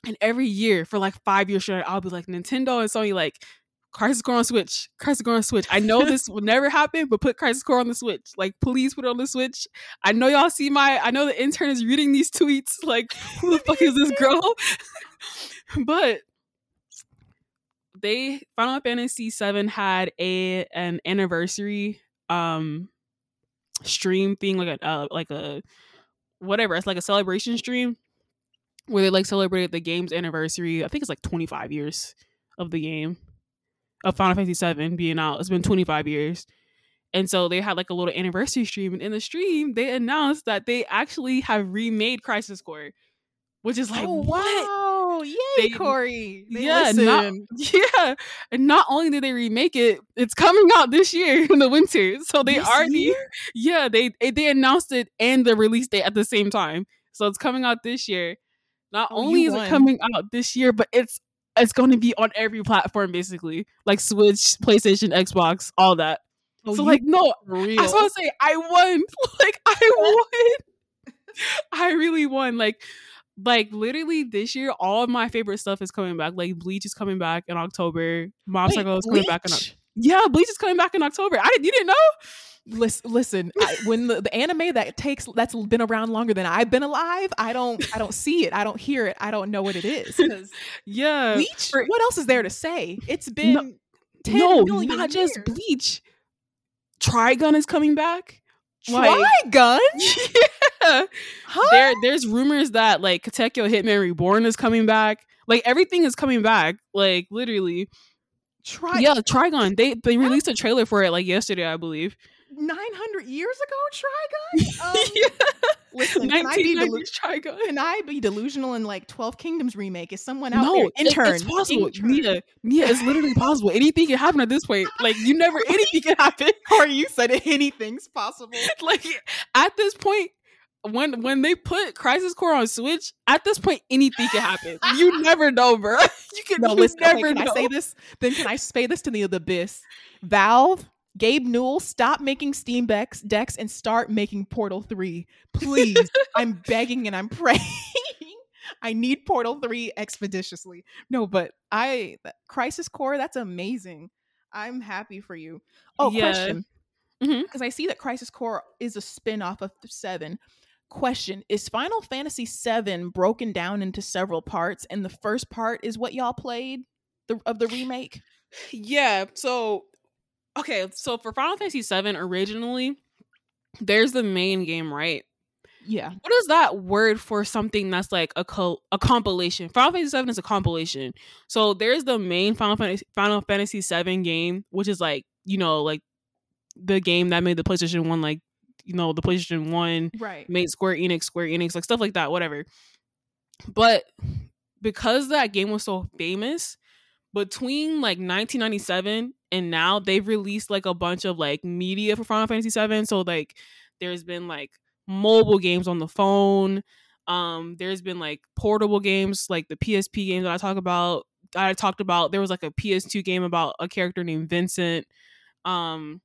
And every year for like five years straight, I'll be like Nintendo and Sony like Crisis Core on Switch, Crisis Core on Switch. I know this will never happen, but put Crisis Core on the Switch. Like, please put it on the Switch. I know y'all see my. I know the intern is reading these tweets. Like, who the fuck is this girl? but they Final Fantasy VII had a an anniversary um stream thing, like a uh, like a whatever. It's like a celebration stream where they like celebrated the game's anniversary. I think it's like 25 years of the game of Final Fantasy VII being out. It's been 25 years. And so they had like a little anniversary stream. And in the stream, they announced that they actually have remade Crisis Core, which is like, oh what? wow! Oh, yay, They- Corey. They yeah, not, yeah. And not only did they remake it, it's coming out this year in the winter. So they This already, year? yeah, they eh, they announced it and the release date at the same time. So it's coming out this year. Not Oh, only is won. it coming out this year, but it's it's going to be on every platform basically, like Switch, PlayStation, Xbox, all that. Oh, so like, no, real. I want to say I won. Like I won. I really won. Like like literally this year, all of my favorite stuff is coming back. Like Bleach is coming back in October. Mob Wait, Psycho is coming back in October. Yeah, Bleach is coming back in October. I didn't you didn't know? Listen, listen. I, when the, the anime that takes that's been around longer than I've been alive, I don't, I don't see it. I don't hear it. I don't know what it is. Yeah. Bleach. for- what else is there to say? It's been 10 no, million not just. Bleach. Trigun is coming back. Like- Trigun. yeah. Huh? There there's rumors that like Katekyo Hitman Reborn is coming back. Like everything is coming back. Like literally. Yeah, Trigun. They they released a trailer for it like yesterday, I believe. 900 years ago, Trigun. Um, yeah. Listen, can I, be 1990s delu- Trigun. can I be delusional in like 12 Kingdoms remake? Is someone out No, there? it- Intern. it's possible. Intern. Mia, Mia, it's literally possible. Anything can happen at this point. Like you never, anything can happen. Or you said anything's possible. like at this point when when they put crisis core on switch at this point anything can happen you never know bro you can, No, listen. never Okay, can know I say this? Then can I say this to the, the abyss? Valve, Gabe Newell, stop making Steam decks, decks and start making Portal 3. Please. I'm begging and I'm praying. I need Portal 3 expeditiously. No, but I Crisis Core, that's amazing. I'm happy for you. Oh, Yeah. question. Mm-hmm. Because I see that Crisis Core is a spin-off of 7. Question Is Final Fantasy 7 broken down into several parts, and the first part is what y'all played the, of the remake? yeah so okay so for final fantasy 7 originally there's the main game right Yeah. what is that word for something that's like a co- a compilation? Final Fantasy Seven is a compilation. So there's the main Final Fantasy Final Fantasy Seven game, which is like you know like the game that made the PlayStation One like you know the PlayStation One Right. made Square Enix, Square Enix, like stuff like that, whatever. But because that game was so famous, between like 1997 and now, they've released like a bunch of like media for Final Fantasy VII. So like, there's been like mobile games on the phone. Um, there's been like portable games, like the PSP games that I talk about. that I talked about. There was like a PS2 game about a character named Vincent. Um,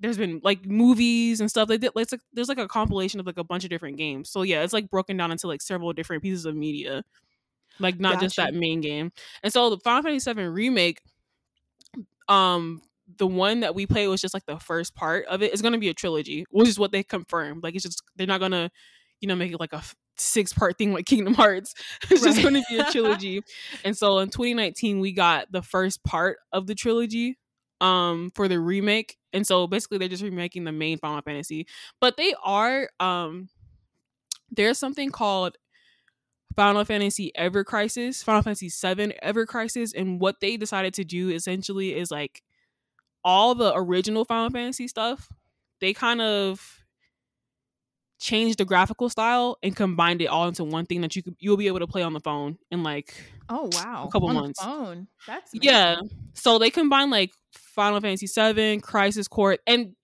there's been like movies and stuff. They did like like there's like a compilation of like a bunch of different games. So yeah, it's like broken down into like several different pieces of media, like not just that main game. And so the Final Fantasy VII remake, um, the one that we played was just like the first part of it. It's gonna be a trilogy, which is what they confirmed. Like it's just they're not gonna, you know, make it like a six part thing like Kingdom Hearts. it's just gonna be a trilogy. and so in 2019 we got the first part of the trilogy um for the remake. And so basically they're just remaking the main Final Fantasy. But they are um there's something called Final Fantasy Ever Crisis, Final Fantasy 7 Ever Crisis, and what they decided to do essentially is like all the original Final Fantasy stuff, they kind of changed the graphical style and combined it all into one thing that you could you'll be able to play on the phone in like Oh wow. a couple On the months. phone. That's yeah. So they combined like Final Fantasy 7, Crisis Core, and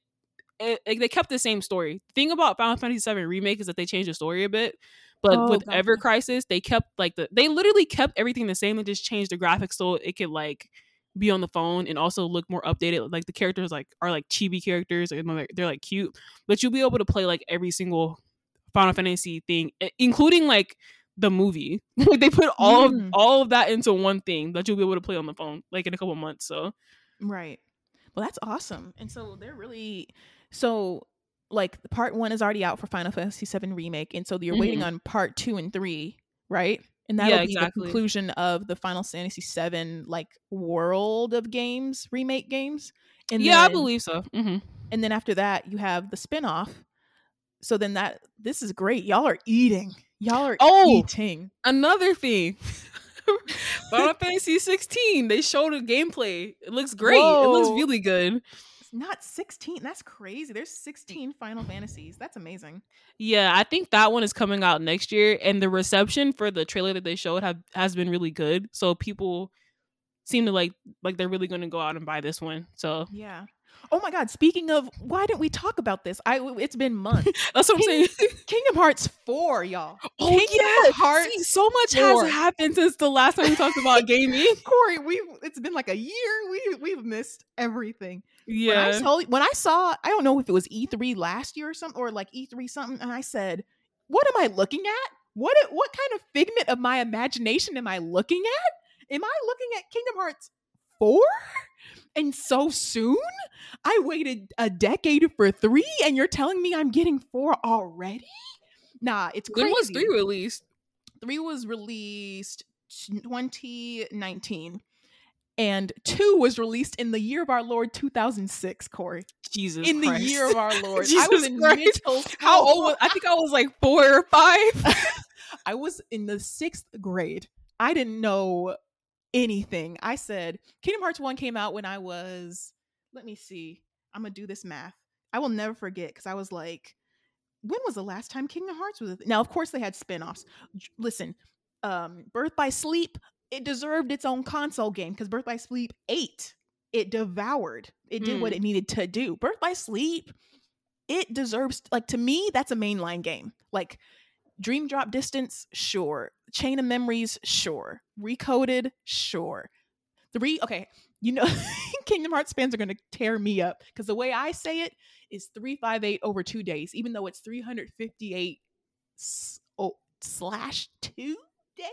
it, like, they kept the same story. The thing about Final Fantasy 7 remake is that they changed the story a bit. But Oh, with Ever. Crisis, they kept like the they literally kept everything the same and just changed the graphics so it could like be on the phone and also look more updated. Like the characters like are like chibi characters and they're, they're like cute, but you'll be able to play like every single Final Fantasy thing, including like the movie. like they put all Mm. of all of that into one thing that you'll be able to play on the phone like in a couple months. So Right. Well, that's awesome. And so they're really so like part one is already out for Final Fantasy VII remake, and so you're waiting Mhm. on part two and three, right? And that'll Yeah, be exactly. the conclusion of the Final Fantasy VII like world of games, remake games. And yeah, I believe so. hmm And then after that, you have the spinoff. So then that this is great. Y'all are eating. Y'all are Oh! eating. Another thing. Final Fantasy 16. They showed a gameplay. It looks great. It looks really good. Not 16. That's crazy. There's 16 Final Fantasies. That's amazing. Yeah, I think that one is coming out next year, and the reception for the trailer that they showed have has been really good. So people seem to like like they're really going to go out and buy this one. So Yeah. Oh my God! Speaking of, why didn't we talk about this? I it's been months. that's what I'm saying. Kingdom Hearts four, y'all. oh Kingdom yeah, Hearts See, so much four. has happened since the last time we talked about gaming. Corey, we it's been like a year. We we've missed everything. When I Yeah, when I saw, I don't know if it was E3 last year or something, or like E3 something, and I said, "What am I looking at? What what kind of figment of my imagination am I looking at? Am I looking at Kingdom Hearts four? And so soon? I waited a decade for three, and you're telling me I'm getting four already? Nah, it's crazy. when was three released? Three was released 2019, and two was released in the year of our Lord 2006. Corey, Jesus, in the year of our Lord, I Jesus was in Christ. middle How old? Was, I think I was like four or five. I was in the sixth grade. I didn't know anything. I said Kingdom Hearts 1 came out when I was, let me see, I'm gonna do this math. I will never forget because I was like, when was the last time Kingdom Hearts was? a th-" Now, of course, they had spin offs. Listen, um, Birth by Sleep, it deserved its own console game because Birth by Sleep 8, it devoured. It did what Mm. it needed to do. Birth by Sleep, it deserves, like, to me, that's a mainline game. Like, Dream Drop Distance, sure. Chain of Memories, sure. Recoded, sure. Three, okay, you know, Kingdom Hearts fans are going to tear me up because the way I say it is 358 over two days, even though it's 358 s- oh, slash two days.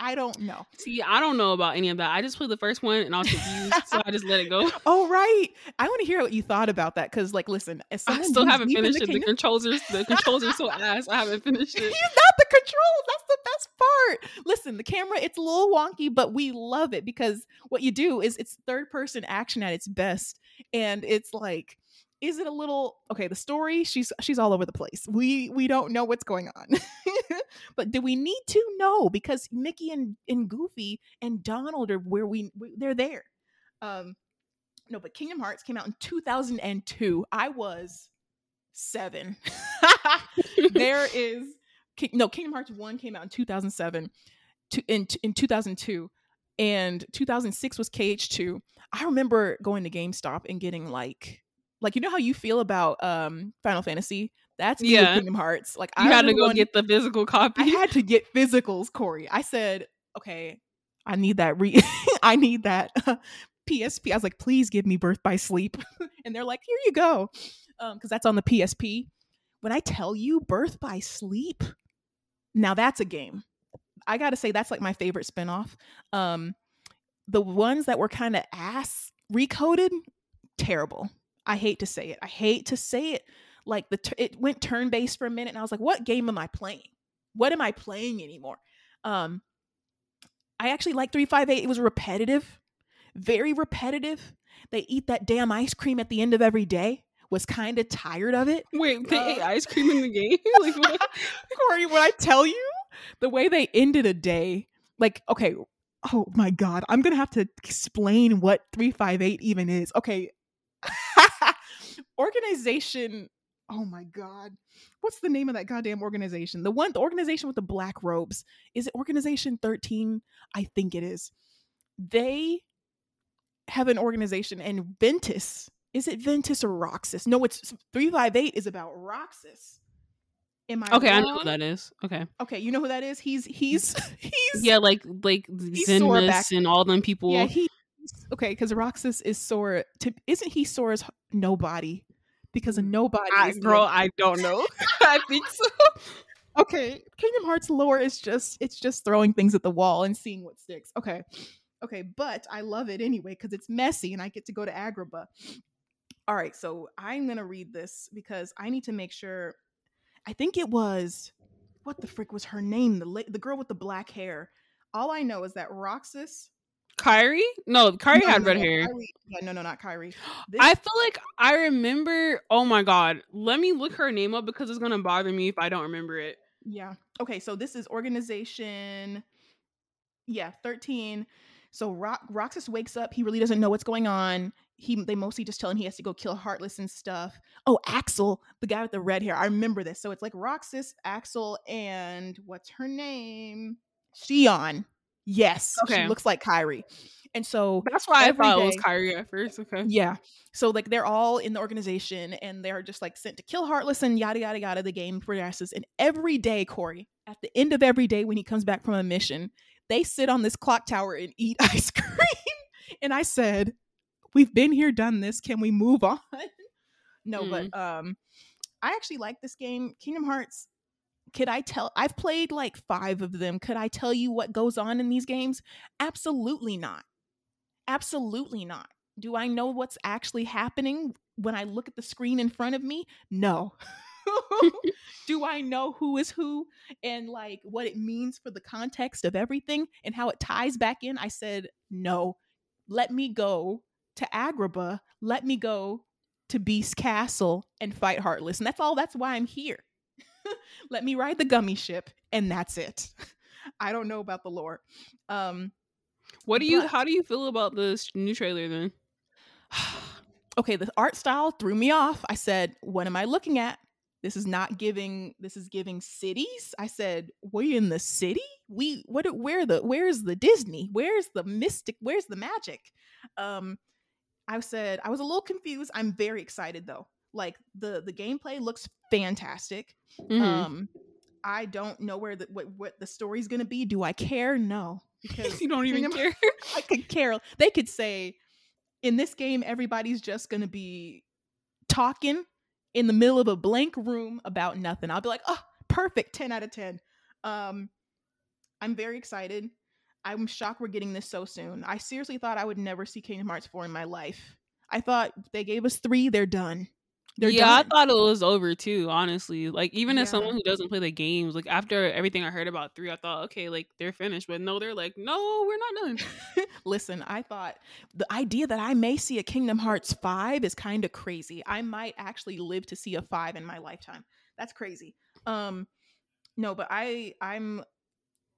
I don't know. See, I don't know about any of that. I just played the first one and I was confused, so I just let it go. Oh, right. I want to hear what you thought about that because, like, listen, I still haven't finished the it. The controls are the controls are so ass. I haven't finished it. He's not the controls. That's the best part. Listen, the camera, it's a little wonky, but we love it because what you do is it's third person action at its best. And it's like, is it a little okay, the story, she's she's all over the place. We we don't know what's going on. but do we need to know? Because Mickey and, and Goofy and Donald are where we, we they're there. Um no, but Kingdom Hearts came out in 2002. I was seven. there is no Kingdom Hearts one came out in 2007, to, in in 2002, and 2006 was KH2. I remember going to GameStop and getting like like you know how you feel about um Final Fantasy. That's me with Yeah. Kingdom Hearts. Like You I had to go get the physical copy. I had to get physicals, Corey. I said, okay, I need that. Re- I need that PSP. I was like, please give me Birth by Sleep, and they're like, here you go, Um, because that's on the PSP. When I tell you Birth by Sleep, now that's a game. I gotta say that's like my favorite spinoff. Um, the ones that were kind of ass recoded, terrible. I hate to say it. I hate to say it. Like the it went turn based for a minute, and I was like, "What game am I playing? What am I playing anymore?" Um, I actually like three five eight. It was repetitive, very repetitive. They eat that damn ice cream at the end of every day. Was kind of tired of it. Wait, they Uh, ate ice cream in the game? like what? Corey, when I tell you the way they ended a day, like, okay, oh my God, I'm going to have to explain what 358 even is. Okay. organization. Oh my God. What's the name of that goddamn organization? The one, the organization with the black robes. Is it Organization 13? I think it is. They have an organization, and Ventus. Is it Ventus or Roxas? No, it's 358 is about Roxas. Am I Okay, I know wrong? who that is. Okay. Okay, you know who that is? He's he's he's Yeah, like like back- and all them people. yeah he okay because Roxas is Sora. To, isn't he Sora's nobody? Because nobody, I, girl, I don't know. I think so. Okay, Kingdom Hearts lore is just it's just throwing things at the wall and seeing what sticks. Okay, okay, but I love it anyway because it's messy and I get to go to Agrabah. All right, so I'm gonna read this because I need to make sure. I think it was what the frick was her name? The la- the girl with the black hair. All I know is that Roxas. Kairi? No, Kairi No, had no, red no, hair. Kairi- yeah, no, no, not Kairi. This- I feel like I remember. Oh my god, let me look her name up because it's gonna bother me if I don't remember it. Yeah. Okay, so this is organization yeah, 13. So Ro- Roxas wakes up, he really doesn't know what's going on. He they mostly just tell him he has to go kill Heartless and stuff. Oh, Axel, the guy with the red hair. I remember this. So it's like Roxas, Axel, and what's her name? Xion. Yes. She looks like Kairi. And so That's why I thought it was day. Kairi at first. Okay. yeah. So like they're all in the organization and they're just like sent to kill Heartless and yada yada yada. The game progresses. And every day, Corey, at the end of every day when he comes back from a mission, they sit on this clock tower and eat ice cream. and I said, We've been here, done this. Can we move on? no, but um I actually like this game. Kingdom Hearts. Could I tell I've played like five of them. Could I tell you what goes on in these games? Absolutely not. Absolutely not. Do I know what's actually happening when I look at the screen in front of me? No. Do I know who is who and like what it means for the context of everything and how it ties back in? I said, no. Let me go to Agrabah. Let me go to Beast Castle and fight Heartless. And that's all. That's why I'm here. Let me ride the Gummi ship, and that's it. I don't know about the lore. Um, What do you? But- how do you feel about this new trailer then? okay, the art style threw me off. I said, "What am I looking at? This is not giving. This is giving cities." I said, "We in the city? We what? Where the? Where's the Disney? Where's the mystic? Where's the magic?" Um, I said I was a little confused. I'm very excited though. Like the the gameplay looks fantastic. Mhm. Um, I don't know where the what what the story's gonna be. Do I care? No, because you don't even care. I could care. They could say, in this game, everybody's just gonna be talking in the middle of a blank room about nothing. I'll be like, oh, perfect, ten out of ten. Um, I'm very excited. I'm shocked we're getting this so soon. I seriously thought I would never see Kingdom Hearts 4 in my life. I thought they gave us three, they're done. They're yeah, done. I thought it was over too. Honestly, like even as someone who doesn't play the games, like after everything I heard about three, I thought, okay, like they're finished. But no, they're like, no, we're not done. Listen, I thought the idea that I may see a Kingdom Hearts 5 is kind of crazy. I might actually live to see a 5 in my lifetime. That's crazy. Um no, but I I'm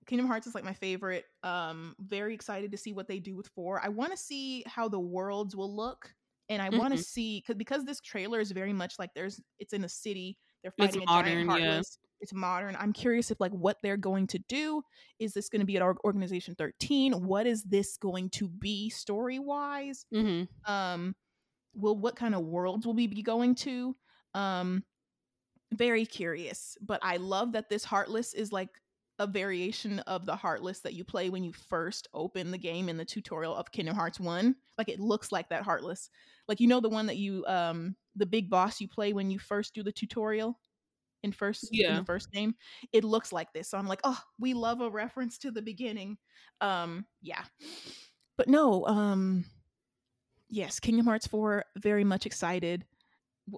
Kingdom Hearts is like my favorite. Um very excited to see what they do with 4. I want to see how the worlds will look and I want to see cuz because this trailer is very much like there's it's in a city. They're It's fighting a modern, giant yeah. heartless. It's modern. I'm curious if like what they're going to do is this going to be at our organization 13 what is this going to be story wise hmm um will what kind of worlds will we be going to um very curious but i love that this heartless is like a variation of the heartless that you play when you first open the game in the tutorial of kingdom hearts 1 like it looks like that heartless like you know the one that you um the big boss you play when you first do the tutorial in first in Yeah. the first game it looks like this so i'm like oh we love a reference to the beginning um yeah but no um yes, Kingdom Hearts 4, very much excited.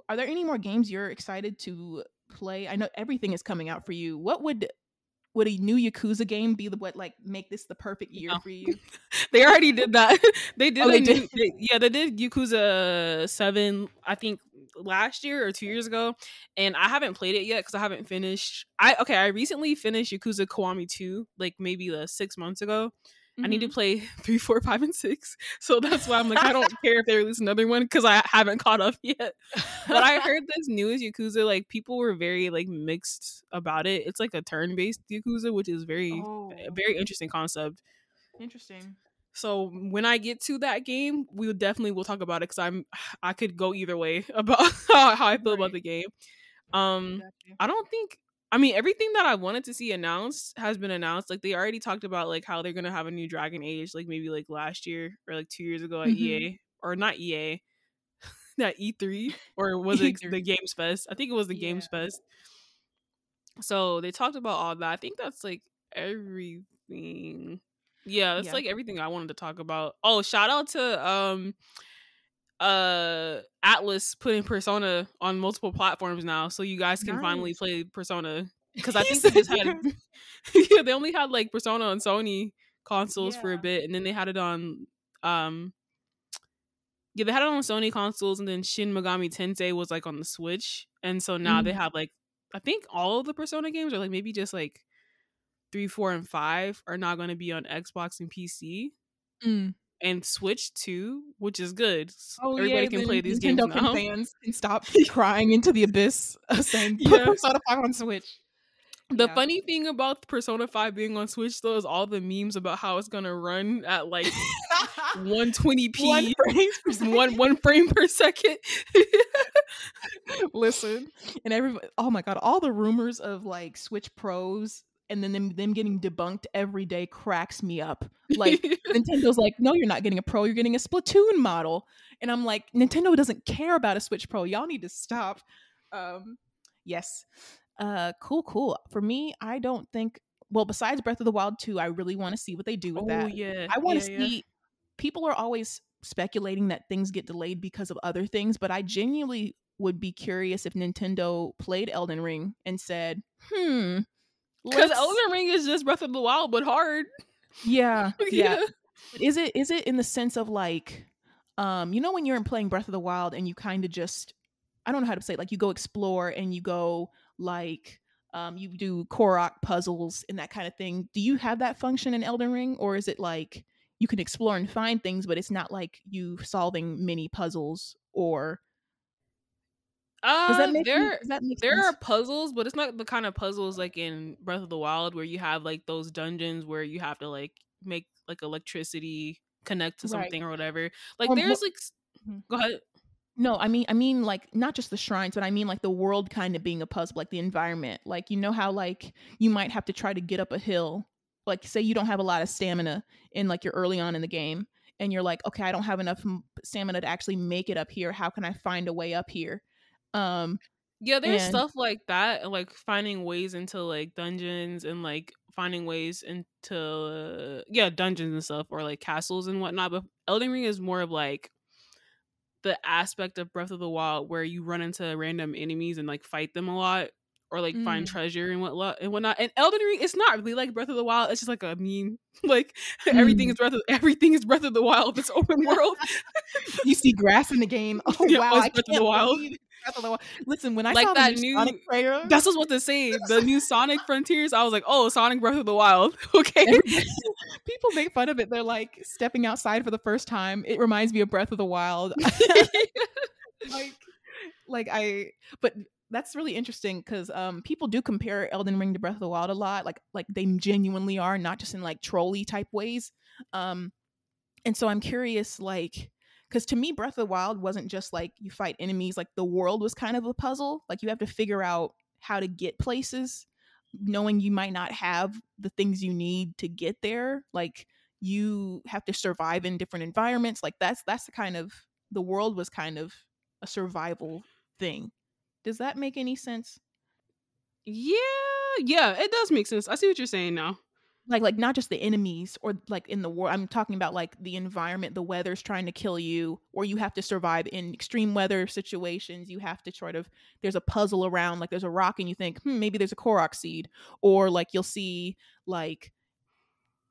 Are there any more games you're excited to play? I know everything is coming out for you. What would would a new Yakuza game be the what like make this the perfect year No. for you? They already did that. they did. Oh, they did? yeah, they did Yakuza Seven. I think last year or two years ago, and I haven't played it yet because I haven't finished. I okay. I recently finished Yakuza Kiwami Two, like maybe uh, six months ago. I need to Mhm. play three, four, five, and six. So that's why I'm like, I don't care if they release another one because I haven't caught up yet. But I heard this newest Yakuza, like people were very like mixed about it. It's like a turn-based Yakuza, which is very, Oh. a very interesting concept. interesting. So when I get to that game, we will definitely will talk about it because I'm I could go either way about how, I feel about the game. Um, Gotcha. I don't think. I mean, everything that I wanted to see announced has been announced. Like they already talked about like how they're gonna have a new Dragon Age, like maybe like last year or like two years ago at Mhm. EA or not EA, that E3 or was it E3. the Games Fest? I think it was the Games Fest. So they talked about all that. I think that's like everything. Yeah, that's Yeah. like everything I wanted to talk about. Oh, shout out to um uh Atlus putting Persona on multiple platforms now, so you guys can finally play Persona. Because I think they just had yeah, they only had like Persona on Sony consoles for a bit, and then they had it on um yeah, they had it on Sony consoles, and then Shin Megami Tensei was like on the Switch, and so now they Mhm. have like I think all of the Persona games, are like maybe just like three, four, and five, are not going to be on Xbox and PC Mm. And Switch too, which is good. Oh, Everybody yeah, can play these Nintendo games can now. fans can stop crying into the abyss of saying Yeah. Persona 5 on Switch. The Yeah. funny thing about Persona 5 being on Switch though is all the memes about how it's gonna run at like 120p, One frame per second. one one frame per second. Listen, and everybody. Oh my god, all the rumors of like Switch Pros and then them, them getting debunked every day cracks me up. Like Nintendo's like, no, you're not getting a Pro, you're getting a Splatoon model, and I'm like, Nintendo doesn't care about a Switch Pro. Y'all need to stop. Um, yes, uh, cool, cool. For me, I don't think. Well, besides Breath of the Wild 2, I really want to see what they do with oh that. yeah, I want to yeah, yeah. see. People are always speculating that things get delayed because of other things, but I genuinely would be curious if Nintendo played Elden Ring and said, "Hmm, Because Elden Ring is just Breath of the Wild, but hard. yeah, yeah." yeah. Is it is it in the sense of like, um, you know, when you're in playing Breath of the Wild and you kind of just, I don't know how to say, it, like you go explore and you go like. Um, you do Korok puzzles and that kind of thing. Do you have that function in Elden Ring, or is it like you can explore and find things, but it's not like you solving mini puzzles or Uh, that make there that make there are puzzles, but it's not the kind of puzzles like in Breath of the Wild where you have like those dungeons where you have to like make like electricity connect to Right. something or whatever. Like Or there's like Mhm. go ahead. No, I mean I mean like not just the shrines, but I mean like the world kind of being a puzzle, like the environment. Like you know how like you might have to try to get up a hill. Like say you don't have a lot of stamina in like you're early on in the game and you're like, "Okay, I don't have enough stamina to actually make it up here. How can I find a way up here?" Um Yeah, there's And- stuff like that, like finding ways into like dungeons and like finding ways into uh, yeah dungeons and stuff or like castles and whatnot. But Elden Ring is more of like the aspect of Breath of the Wild where you run into random enemies and like fight them a lot or like find Mm. treasure and whatnot and whatnot. And Elden Ring, it's not really like Breath of the Wild. It's just like a meme. Like everything Mm. is Breath of everything is Breath of the Wild. It's open world. you see grass in the game. Oh Yeah, wow, it's I Breath of the Wild. Breath of the Wild. Listen, when I Like saw that the new Sonic trailer, That's what they say. The new Sonic Frontiers. I was like, oh, Sonic Breath of the Wild. Okay. People make fun of it. They're like stepping outside for the first time. It reminds me of Breath of the Wild. like, like I, but that's really interesting because um people do compare Elden Ring to Breath of the Wild a lot. Like, like they genuinely are, not just in like trolley type ways. Um, and so I'm curious, like. Because to me, Breath of the Wild wasn't just like you fight enemies, like the world was kind of a puzzle. Like you have to figure out how to get places knowing you might not have the things you need to get there like you have to survive in different environments like that's that's the kind of the world was kind of a survival thing does that make any sense Yeah, yeah, it does make sense. I see what you're saying now. like like not just the enemies or like in the war i'm talking about like the environment the weather's trying to kill you or you have to survive in extreme weather situations you have to sort of there's a puzzle around like there's a rock and you think hmm, maybe there's a korok seed or like you'll see like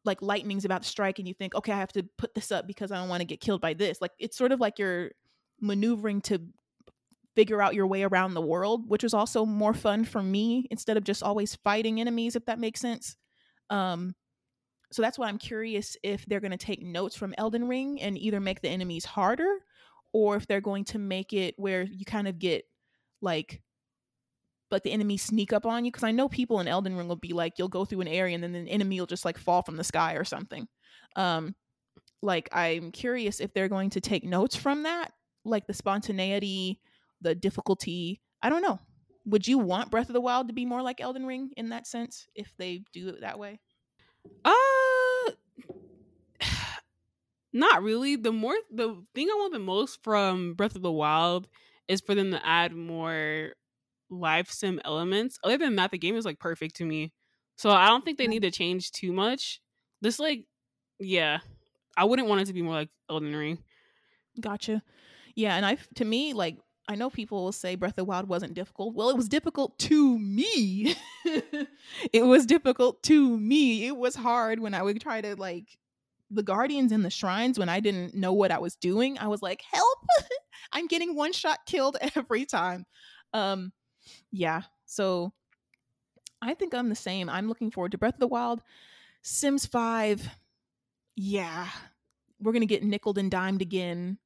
like lightning's about to strike and you think okay i have to put this up because i don't want to get killed by this like it's sort of like you're maneuvering to figure out your way around the world which is also more fun for me instead of just always fighting enemies if that makes sense um, so that's why I'm curious if they're going to take notes from Elden Ring and either make the enemies harder or if they're going to make it where you kind of get like but the enemies sneak up on you because I know people in Elden Ring will be like you'll go through an area and then the enemy will just like fall from the sky or something. Um like I'm curious if they're going to take notes from that, like the spontaneity, the difficulty. I don't know would you want Breath of the Wild to be more like Elden Ring in that sense if they do it that way? Uh not really. The more the thing I want the most from Breath of the Wild is for them to add more live sim elements. Other than that, the game is like perfect to me. So I don't think they need to change too much. This like yeah. I wouldn't want it to be more like Elden Ring. Gotcha. Yeah, and I to me like I know people will say Breath of the Wild wasn't difficult. Well, it was difficult to me. it was difficult to me. It was hard when I would try to like the guardians in the shrines when I didn't know what I was doing. I was like, "Help! I'm getting one shot killed every time." Um yeah. So I think I'm the same. I'm looking forward to Breath of the Wild. Sims 5. Yeah. We're going to get nickled and dimed again.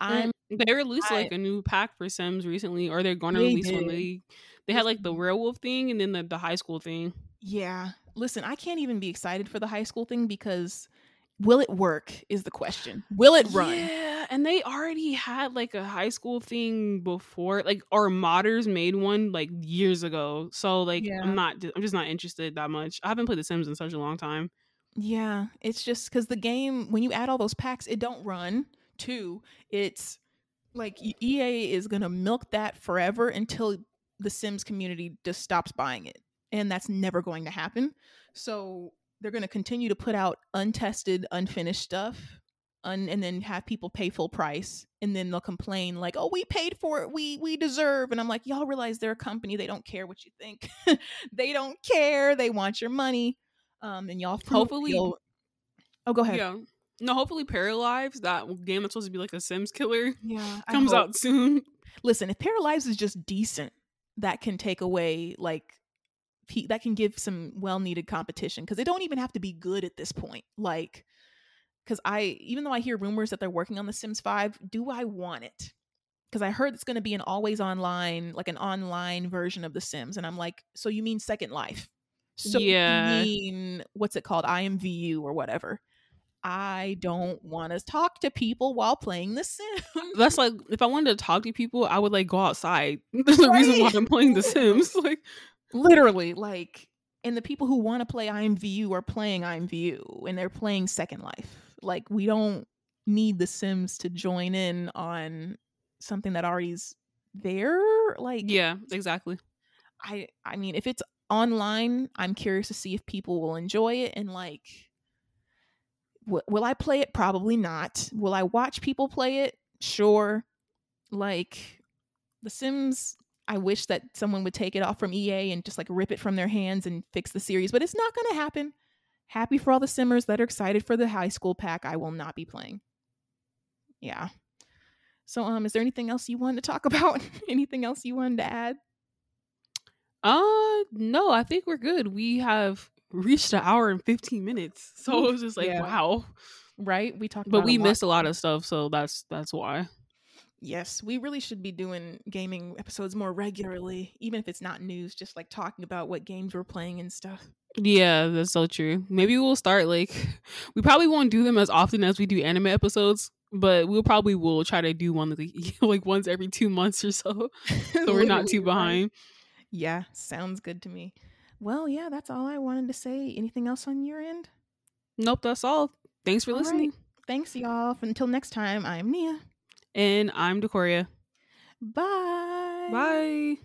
Mm, I'm they released I, like a new pack for Sims recently, or they're going to release did. one. They they had like the werewolf thing and then the, the high school thing. Yeah, listen, I can't even be excited for the high school thing because will it work is the question. Will it run? Yeah, and they already had like a high school thing before. Like our modders made one like years ago. So like yeah. I'm not I'm just not interested that much. I haven't played The Sims in such a long time. Yeah, it's just cuz the game when you add all those packs it don't run. Two, it's like EA is going to milk that forever until the Sims community just stops buying it. And that's never going to happen. So they're going to continue to put out untested, unfinished stuff un- and then have people pay full price and then they'll complain like, "Oh, we paid for it. We we deserve." And I'm like, "Y'all realize they're a company. They don't care what you think. they don't care. They want your money." Um and y'all hopefully Oh, go ahead. Yeah. No, hopefully Paralives, that game that's supposed to be like a Sims killer, yeah, comes out soon. Listen, if Paralives is just decent, that can take away like that can give some well-needed competition because they don't even have to be good at this point. Like, because I even though I hear rumors that they're working on the Sims Five, do I want it? Because I heard it's going to be an always online, like an online version of the Sims, and I'm like, so you mean Second Life? So yeah. you mean what's it called, IMVU or whatever? I don't want to talk to people while playing The Sims. That's like if I wanted to talk to people, I would like go outside. That's the reason why I'm playing The Sims. Like literally, like and the people who want to play IMVU are playing IMVU and they're playing Second Life. Like we don't need The Sims to join in on something that already's there. Like Yeah, exactly. I I mean if it's online, I'm curious to see if people will enjoy it and like w- will I play it? Probably not. Will I watch people play it? Sure. Like The Sims, I wish that someone would take it off from EA and just like rip it from their hands and fix the series, but it's not going to happen. Happy for all the simmers that are excited for the high school pack. I will not be playing. Yeah. So um is there anything else you wanted to talk about? anything else you wanted to add? Uh no, I think we're good. We have reached an hour and 15 minutes. So it was just like, yeah. wow. Right? We talked But we a missed a lot of stuff, so that's that's why. Yes, we really should be doing gaming episodes more regularly, even if it's not news, just like talking about what games we're playing and stuff. Yeah, that's so true. Maybe we'll start like we probably won't do them as often as we do anime episodes, but we'll probably will try to do one like, like once every two months or so, so we're not too behind. Yeah, sounds good to me. Well, yeah, that's all I wanted to say. Anything else on your end? Nope, that's all. Thanks for all listening. Right. Thanks, y'all. Until next time, I'm Nia. And I'm Decoria. Bye. Bye.